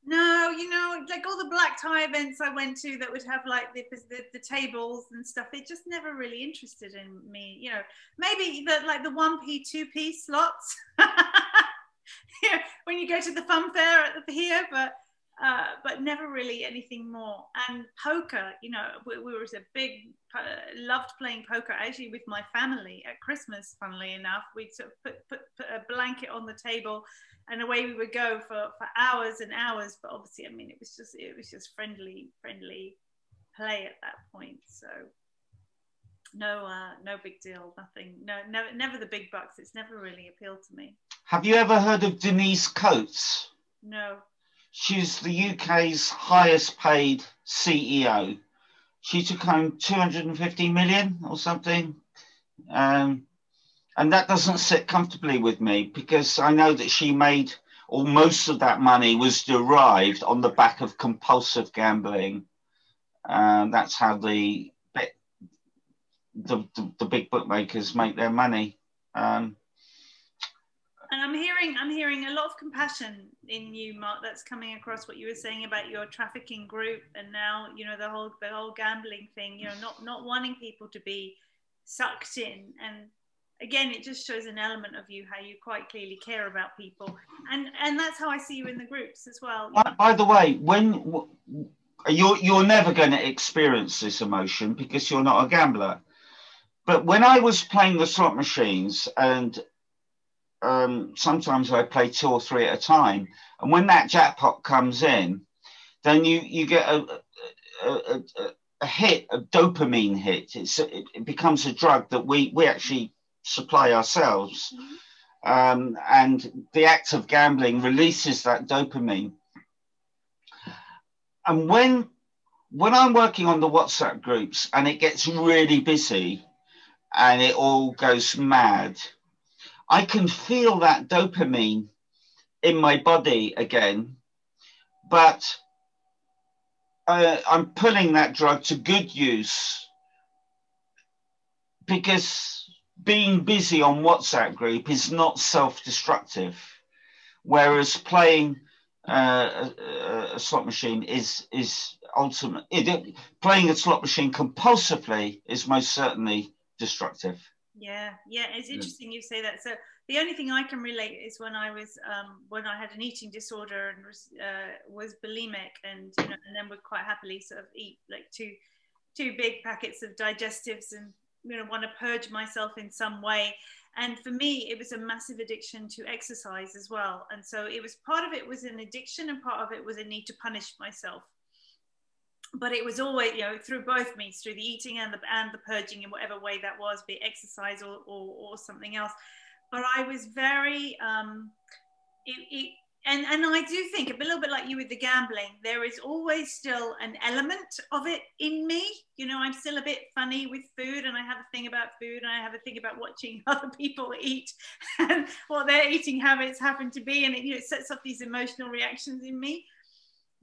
No, you know, like all the black tie events I went to that would have like the, the, the tables and stuff, it just never really interested in me. You know, maybe the like the one p, two p slots. yeah, when you go to the fun fair at the here, but uh, but never really anything more. And poker, you know, we, we were a big, uh, loved playing poker actually with my family at Christmas, funnily enough. We'd sort of put, put, put a blanket on the table and away we would go for, for hours and hours. But obviously, I mean, it was just, it was just friendly, friendly play at that point. So no, uh, no big deal, nothing, no, no, never the big bucks. It's never really appealed to me. Have you ever heard of Denise Coates? No. She's the UK's highest paid CEO. She took home 250 million or something. Um, and that doesn't sit comfortably with me because I know that she made, or most of that money was derived on the back of compulsive gambling. And that's how the, the, the, the big bookmakers make their money. Um, and I'm hearing I'm hearing a lot of compassion in you, Mark. That's coming across what you were saying about your trafficking group, and now you know the whole the whole gambling thing. You know, not not wanting people to be sucked in, and again, it just shows an element of you how you quite clearly care about people, and and that's how I see you in the groups as well. By, by the way, when you're you're never going to experience this emotion because you're not a gambler. But when I was playing the slot machines, and um, sometimes I play two or three at a time, and when that jackpot comes in, then you you get a a, a, a hit, a dopamine hit. It's it, it, becomes a drug that we we actually supply ourselves, um, and the act of gambling releases that dopamine. And when when I'm working on the WhatsApp groups and it gets really busy and it all goes mad, I can feel that dopamine in my body again, but uh, I'm putting that drug to good use because being busy on WhatsApp group is not self-destructive, whereas playing uh, a, a, slot machine is is ultimate. It, playing a slot machine compulsively is most certainly destructive. Yeah, yeah, it's interesting you say that. So the only thing I can relate is when I was um, when I had an eating disorder and was uh, was bulimic, and you know, and then would quite happily sort of eat like two two big packets of digestives and you know want to purge myself in some way. And for me it was a massive addiction to exercise as well. And so it was part of it was an addiction and part of it was a need to punish myself but it was always you know through both means through the eating and the and the purging in whatever way that was be it exercise or, or, or something else but i was very um it, it and and I do think a little bit like you with the gambling, there is always still an element of it in me. You know, I'm still a bit funny with food, and I have a thing about food, and I have a thing about watching other people eat and what their eating habits happen to be, and it, you know, it sets up these emotional reactions in me.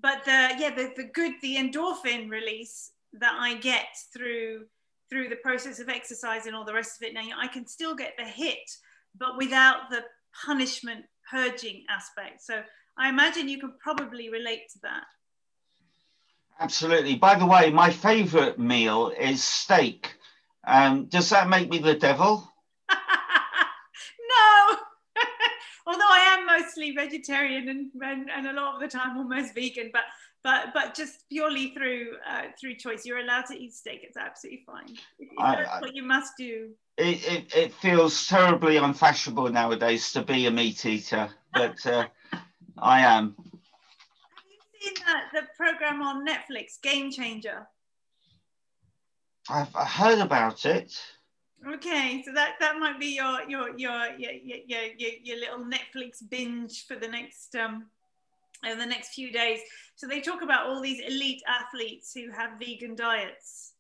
But the yeah, the, the good, the endorphin release that I get through through the process of exercise and all the rest of it. Now I can still get the hit, but without the punishment purging aspect. So I imagine you can probably relate to that. Absolutely. By the way, my favorite meal is steak. Um, does that make me the devil? no. Although I am mostly vegetarian and, and, and, a lot of the time almost vegan, but but but just purely through uh, through choice, you're allowed to eat steak. It's absolutely fine. I, that's I, what you must do it, it, it, feels terribly unfashionable nowadays to be a meat eater, but uh, I am. Have you seen that, the program on Netflix, Game Changer? I've heard about it. Okay, so that, that might be your your, your your your your your little Netflix binge for the next um in the next few days. So they talk about all these elite athletes who have vegan diets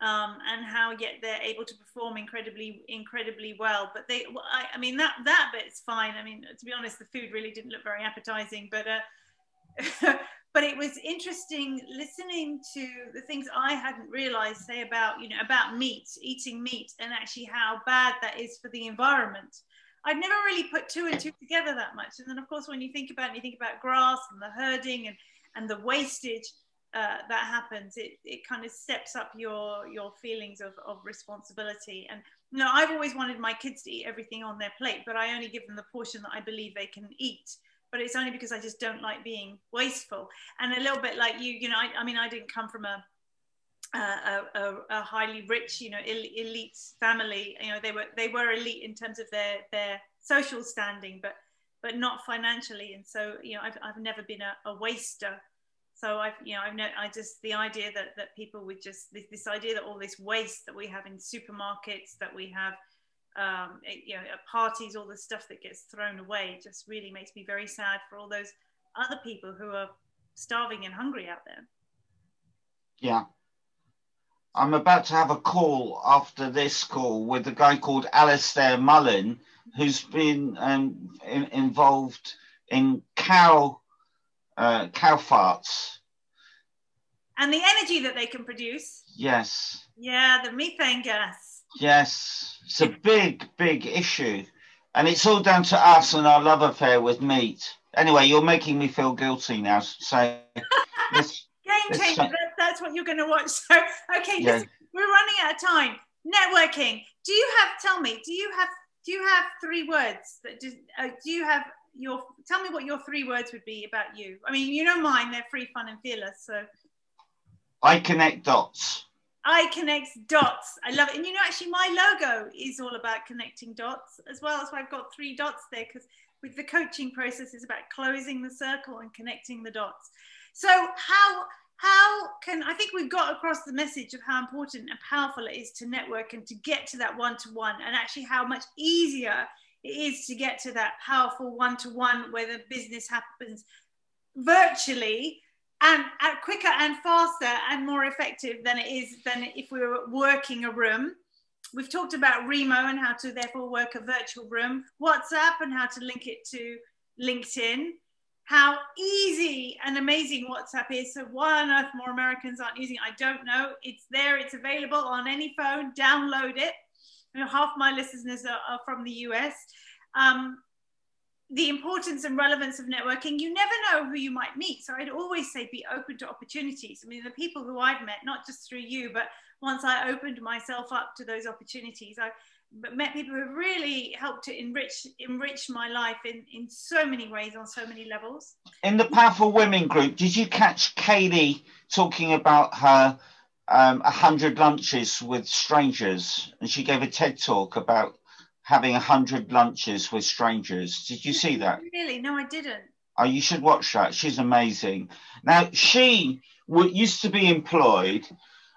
um, and how yet they're able to perform incredibly incredibly well but they I, I, mean that that bit's fine i mean to be honest the food really didn't look very appetizing but uh, but it was interesting listening to the things i hadn't realized say about you know about meat eating meat and actually how bad that is for the environment i'd never really put two and two together that much and then of course when you think about it you think about grass and the herding and and the wastage uh, that happens, it, it kind of steps up your your feelings of, of responsibility. And you know, I've always wanted my kids to eat everything on their plate, but I only give them the portion that I believe they can eat. But it's only because I just don't like being wasteful. And a little bit like you, you know, I, I mean, I didn't come from a a, a, a, highly rich, you know, elite family. You know, they were they were elite in terms of their their social standing, but but not financially. And so, you know, I've I've never been a, a waster so I've, you know, I've no, I just the idea that that people would just this, this idea that all this waste that we have in supermarkets, that we have, um, you know, at parties, all the stuff that gets thrown away, just really makes me very sad for all those other people who are starving and hungry out there. Yeah. I'm about to have a call after this call with a guy called Alistair Mullen, who's been um, in, involved in cow uh, cow farts. And the energy that they can produce. Yes. Yeah, the methane gas. Yes, it's a big, big issue. And it's all down to us and our love affair with meat. Anyway, you're making me feel guilty now. So, game changer. That, that's what you're going to watch. So, okay, yeah. listen, we're running out of time. Networking. do you have? Tell me, do you have? Do you have three words that just? Uh, do you have your? Tell me what your three words would be about you. I mean, you know mine. They're free, fun, and fearless. So. I connect dots. I connect dots. I love it. And you know, actually, my logo is all about connecting dots as well. That's why I've got three dots there because with the coaching process, it's about closing the circle and connecting the dots. So, how how can I think we've got across the message of how important and powerful it is to network and to get to that one to one, and actually how much easier it is to get to that powerful one to one where the business happens virtually and uh, quicker and faster and more effective than it is than if we were working a room. We've talked about Remo and how to therefore work a virtual room, WhatsApp and how to link it to LinkedIn, how easy and amazing WhatsApp is. So why on earth more Americans aren't using it, I don't know. It's there, it's available on any phone, download it. You know, half my listeners are, are from the US. Um, the importance and relevance of networking, you never know who you might meet. So I'd always say be open to opportunities. I mean, the people who I've met, not just through you, but once I opened myself up to those opportunities, I met people who really helped to enrich enrich my life in, in so many ways on so many levels. In the Powerful Women group, did you catch Katie talking about her um, 100 lunches with strangers? And she gave a TED talk about having a hundred lunches with strangers. Did you see that? Really? No, I didn't. Oh, you should watch that. She's amazing. Now, she w- used to be employed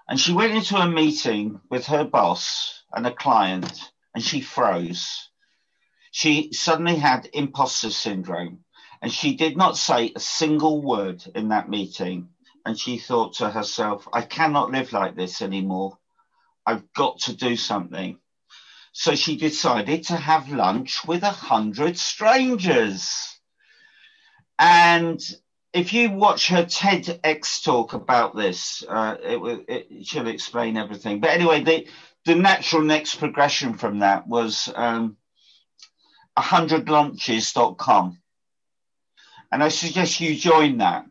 and she went into a meeting with her boss and a client and she froze. She suddenly had imposter syndrome and she did not say a single word in that meeting. And she thought to herself, I cannot live like this anymore. I've got to do something. So she decided to have lunch with a hundred strangers. And if you watch her TEDx talk about this, uh, it, it, she'll explain everything. But anyway, the, the natural next progression from that was um, 100lunches.com. And I suggest you join that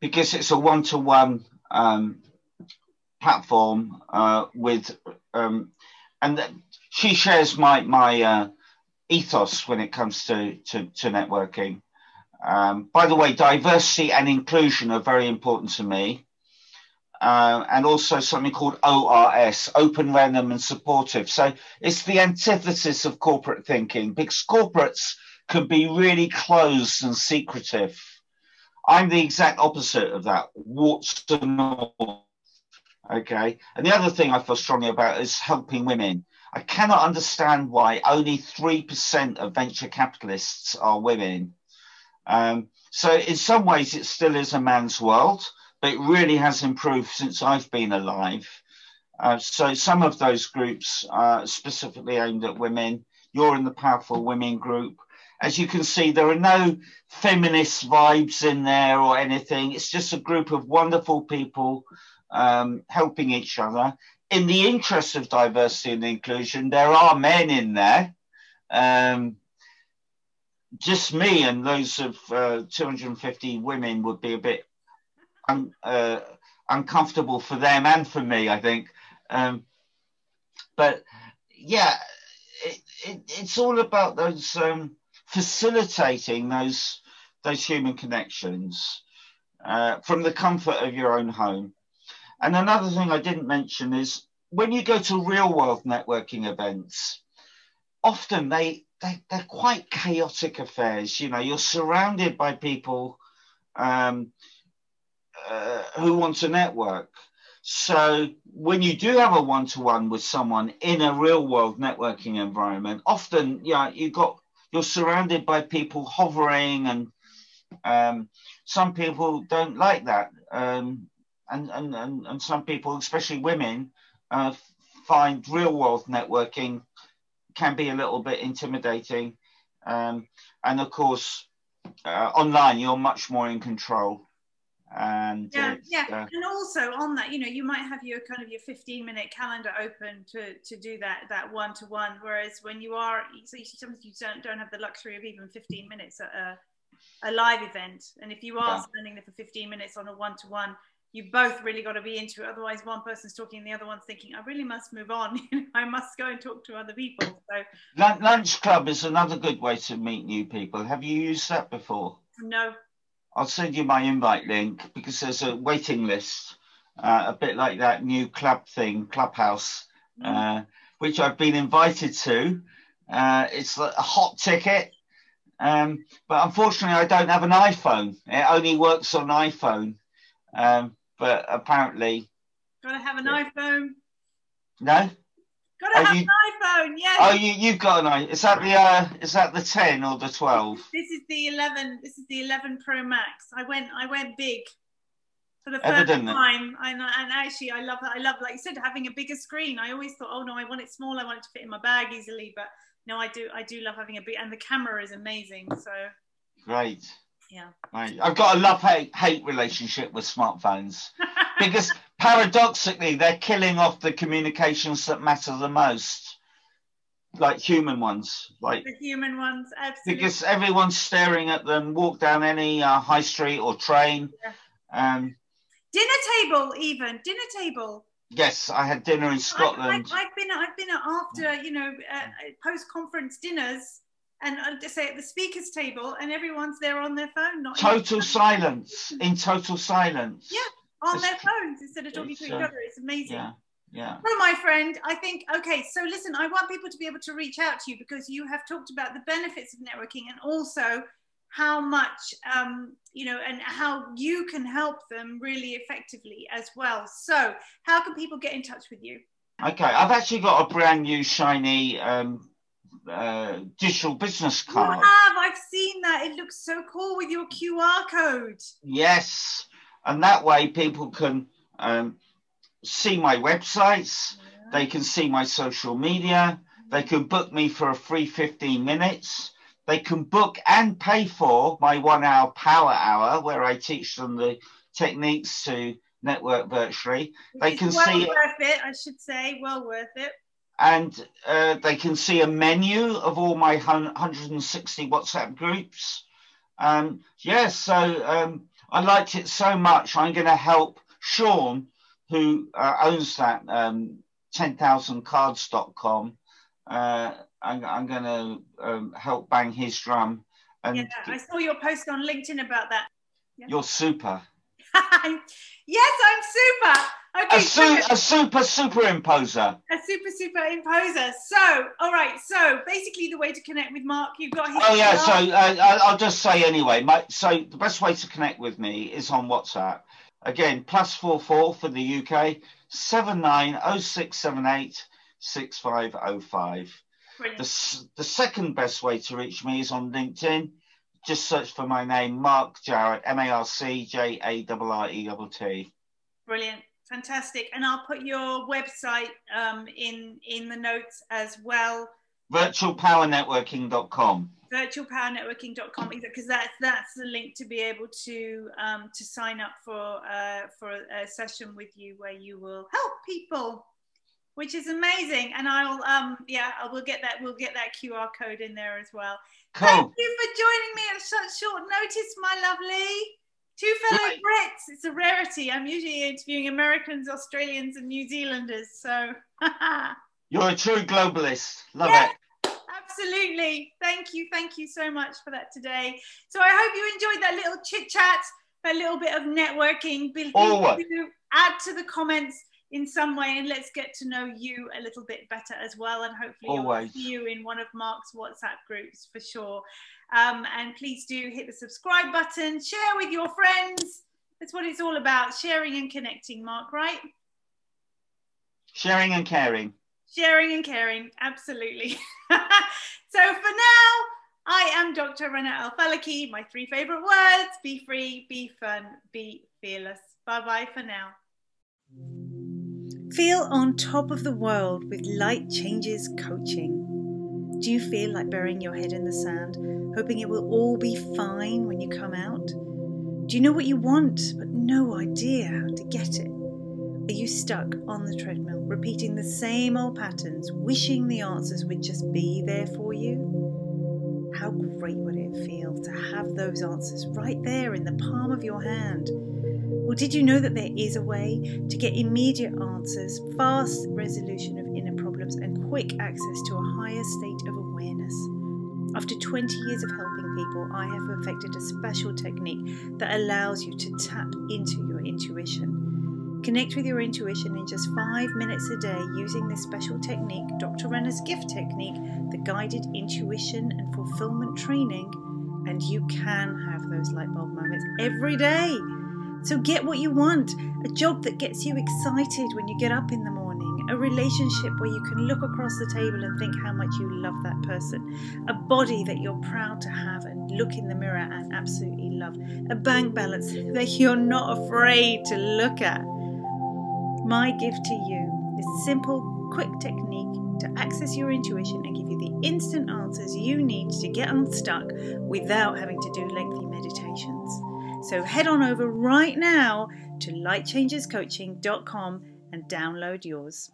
because it's a one to one platform uh, with, um, and she shares my my uh, ethos when it comes to to, to networking. Um, by the way, diversity and inclusion are very important to me. Uh, and also something called ORS, open, random, and supportive. So it's the antithesis of corporate thinking because corporates can be really closed and secretive. I'm the exact opposite of that, warts and all. Okay. And the other thing I feel strongly about is helping women. I cannot understand why only 3% of venture capitalists are women. Um, so, in some ways, it still is a man's world, but it really has improved since I've been alive. Uh, so, some of those groups are specifically aimed at women. You're in the Powerful Women group. As you can see, there are no feminist vibes in there or anything. It's just a group of wonderful people um, helping each other in the interest of diversity and inclusion, there are men in there. Um, just me and those of uh, 250 women would be a bit un, uh, uncomfortable for them and for me, I think. Um, but yeah, it, it, it's all about those um, facilitating those those human connections uh, from the comfort of your own home. And another thing I didn't mention is when you go to real world networking events, often they, they they're quite chaotic affairs. You know, you're surrounded by people um, uh, who want to network. So when you do have a one to one with someone in a real world networking environment, often yeah, you got you're surrounded by people hovering and um, some people don't like that. Um, and, and, and, and some people, especially women, uh, find real world networking can be a little bit intimidating. Um, and of course, uh, online, you're much more in control. And yeah, yeah, uh, and also on that, you know, you might have your kind of your 15 minute calendar open to to do that that one to one. Whereas when you are, so you, sometimes you don't don't have the luxury of even 15 minutes at a, a live event. And if you are yeah. spending there for 15 minutes on a one to one, you both really got to be into it. Otherwise, one person's talking, and the other one's thinking, "I really must move on. I must go and talk to other people." So, lunch club is another good way to meet new people. Have you used that before? No. I'll send you my invite link because there's a waiting list, uh, a bit like that new club thing, Clubhouse, mm. uh, which I've been invited to. Uh, it's a hot ticket, um, but unfortunately, I don't have an iPhone. It only works on iPhone. Um, but apparently. Gotta have an yeah. iPhone. No. Gotta have you, an iPhone. Yes. Oh, you you've got an iPhone. Is that the uh, is that the ten or the twelve? This is the eleven. This is the eleven Pro Max. I went I went big for the first Evidently. time. And, and actually, I love I love like you said having a bigger screen. I always thought, oh no, I want it small. I want it to fit in my bag easily. But no, I do I do love having a big and the camera is amazing. So great. Yeah. Right. I've got a love hate hate relationship with smartphones because paradoxically they're killing off the communications that matter the most, like human ones, like the human ones, absolutely. Because everyone's staring at them. Walk down any uh, high street or train. Yeah. Um, dinner table, even dinner table. Yes, I had dinner in Scotland. I, have been I've been after you know uh, post conference dinners and I'll just say at the speakers table and everyone's there on their phone not total silence in total silence. Yeah on it's, their phones instead of talking to each uh, other it's amazing. yeah yeah. Well my friend i think okay so listen i want people to be able to reach out to you because you have talked about the benefits of networking and also how much um, you know and how you can help them really effectively as well. So how can people get in touch with you? Okay i've actually got a brand new shiny um, uh, digital business card. You have. I've seen that. It looks so cool with your QR code. Yes, and that way people can um, see my websites. Yeah. They can see my social media. They can book me for a free 15 minutes. They can book and pay for my one hour power hour where I teach them the techniques to network virtually. They can well see worth it, I should say, well worth it and uh, they can see a menu of all my 160 WhatsApp groups. Um, yes, so um, I liked it so much. I'm going to help Sean, who uh, owns that um, 10,000cards.com. Uh, I'm, I'm going to um, help bang his drum. And yeah, I saw your post on LinkedIn about that. Yeah. You're super. yes, I'm super. Okay, a, su- a super superimposer. A super superimposer. So, all right. So, basically, the way to connect with Mark, you've got his. Oh yeah. So uh, I'll just say anyway. My, so the best way to connect with me is on WhatsApp. Again, plus four four for the UK seven nine oh six seven eight six five oh five. The, the second best way to reach me is on LinkedIn. Just search for my name, Mark Jarrett, M A R C J A R R E T. Brilliant. Fantastic. And I'll put your website um, in in the notes as well. Virtualpowernetworking.com. Virtualpowernetworking.com because that's that's the link to be able to um, to sign up for uh, for a, session with you where you will help people which is amazing. And I'll um yeah, I will get that we'll get that QR code in there as well. Cool. Thank you for joining me at such short notice, my lovely. Two fellow right. Brits. It's a rarity. I'm usually interviewing Americans, Australians, and New Zealanders. So you're a true globalist. Love yeah, it. Absolutely. Thank you. Thank you so much for that today. So I hope you enjoyed that little chit chat, a little bit of networking. Always. Add to the comments in some way and let's get to know you a little bit better as well and hopefully Always. see you in one of mark's whatsapp groups for sure um, and please do hit the subscribe button share with your friends that's what it's all about sharing and connecting mark right sharing and caring sharing and caring absolutely so for now I am Dr. Rana Al Falaki. My three favorite words be free, be fun, be fearless. Bye bye for now. Feel on top of the world with Light Changes Coaching. Do you feel like burying your head in the sand, hoping it will all be fine when you come out? Do you know what you want, but no idea how to get it? Are you stuck on the treadmill, repeating the same old patterns, wishing the answers would just be there for you? How great would it feel to have those answers right there in the palm of your hand? Well, did you know that there is a way to get immediate answers, fast resolution of and quick access to a higher state of awareness? After 20 years of helping people, I have perfected a special technique that allows you to tap into your intuition. Connect with your intuition in just five minutes a day using this special technique, Dr. Rana's gift technique, the guided intuition and fulfillment training, and you can have those light bulb moments every day. So get what you want a job that gets you excited when you get up in the morning, a relationship where you can look across the table and think how much you love that person, a body that you're proud to have and look in the mirror and absolutely love, a bank balance that you're not afraid to look at. My gift to you is simple, quick technique to access your intuition and give you the instant answers you need to get unstuck without having to do lengthy meditations. So head on over right now to lightchangescoaching.com and download yours.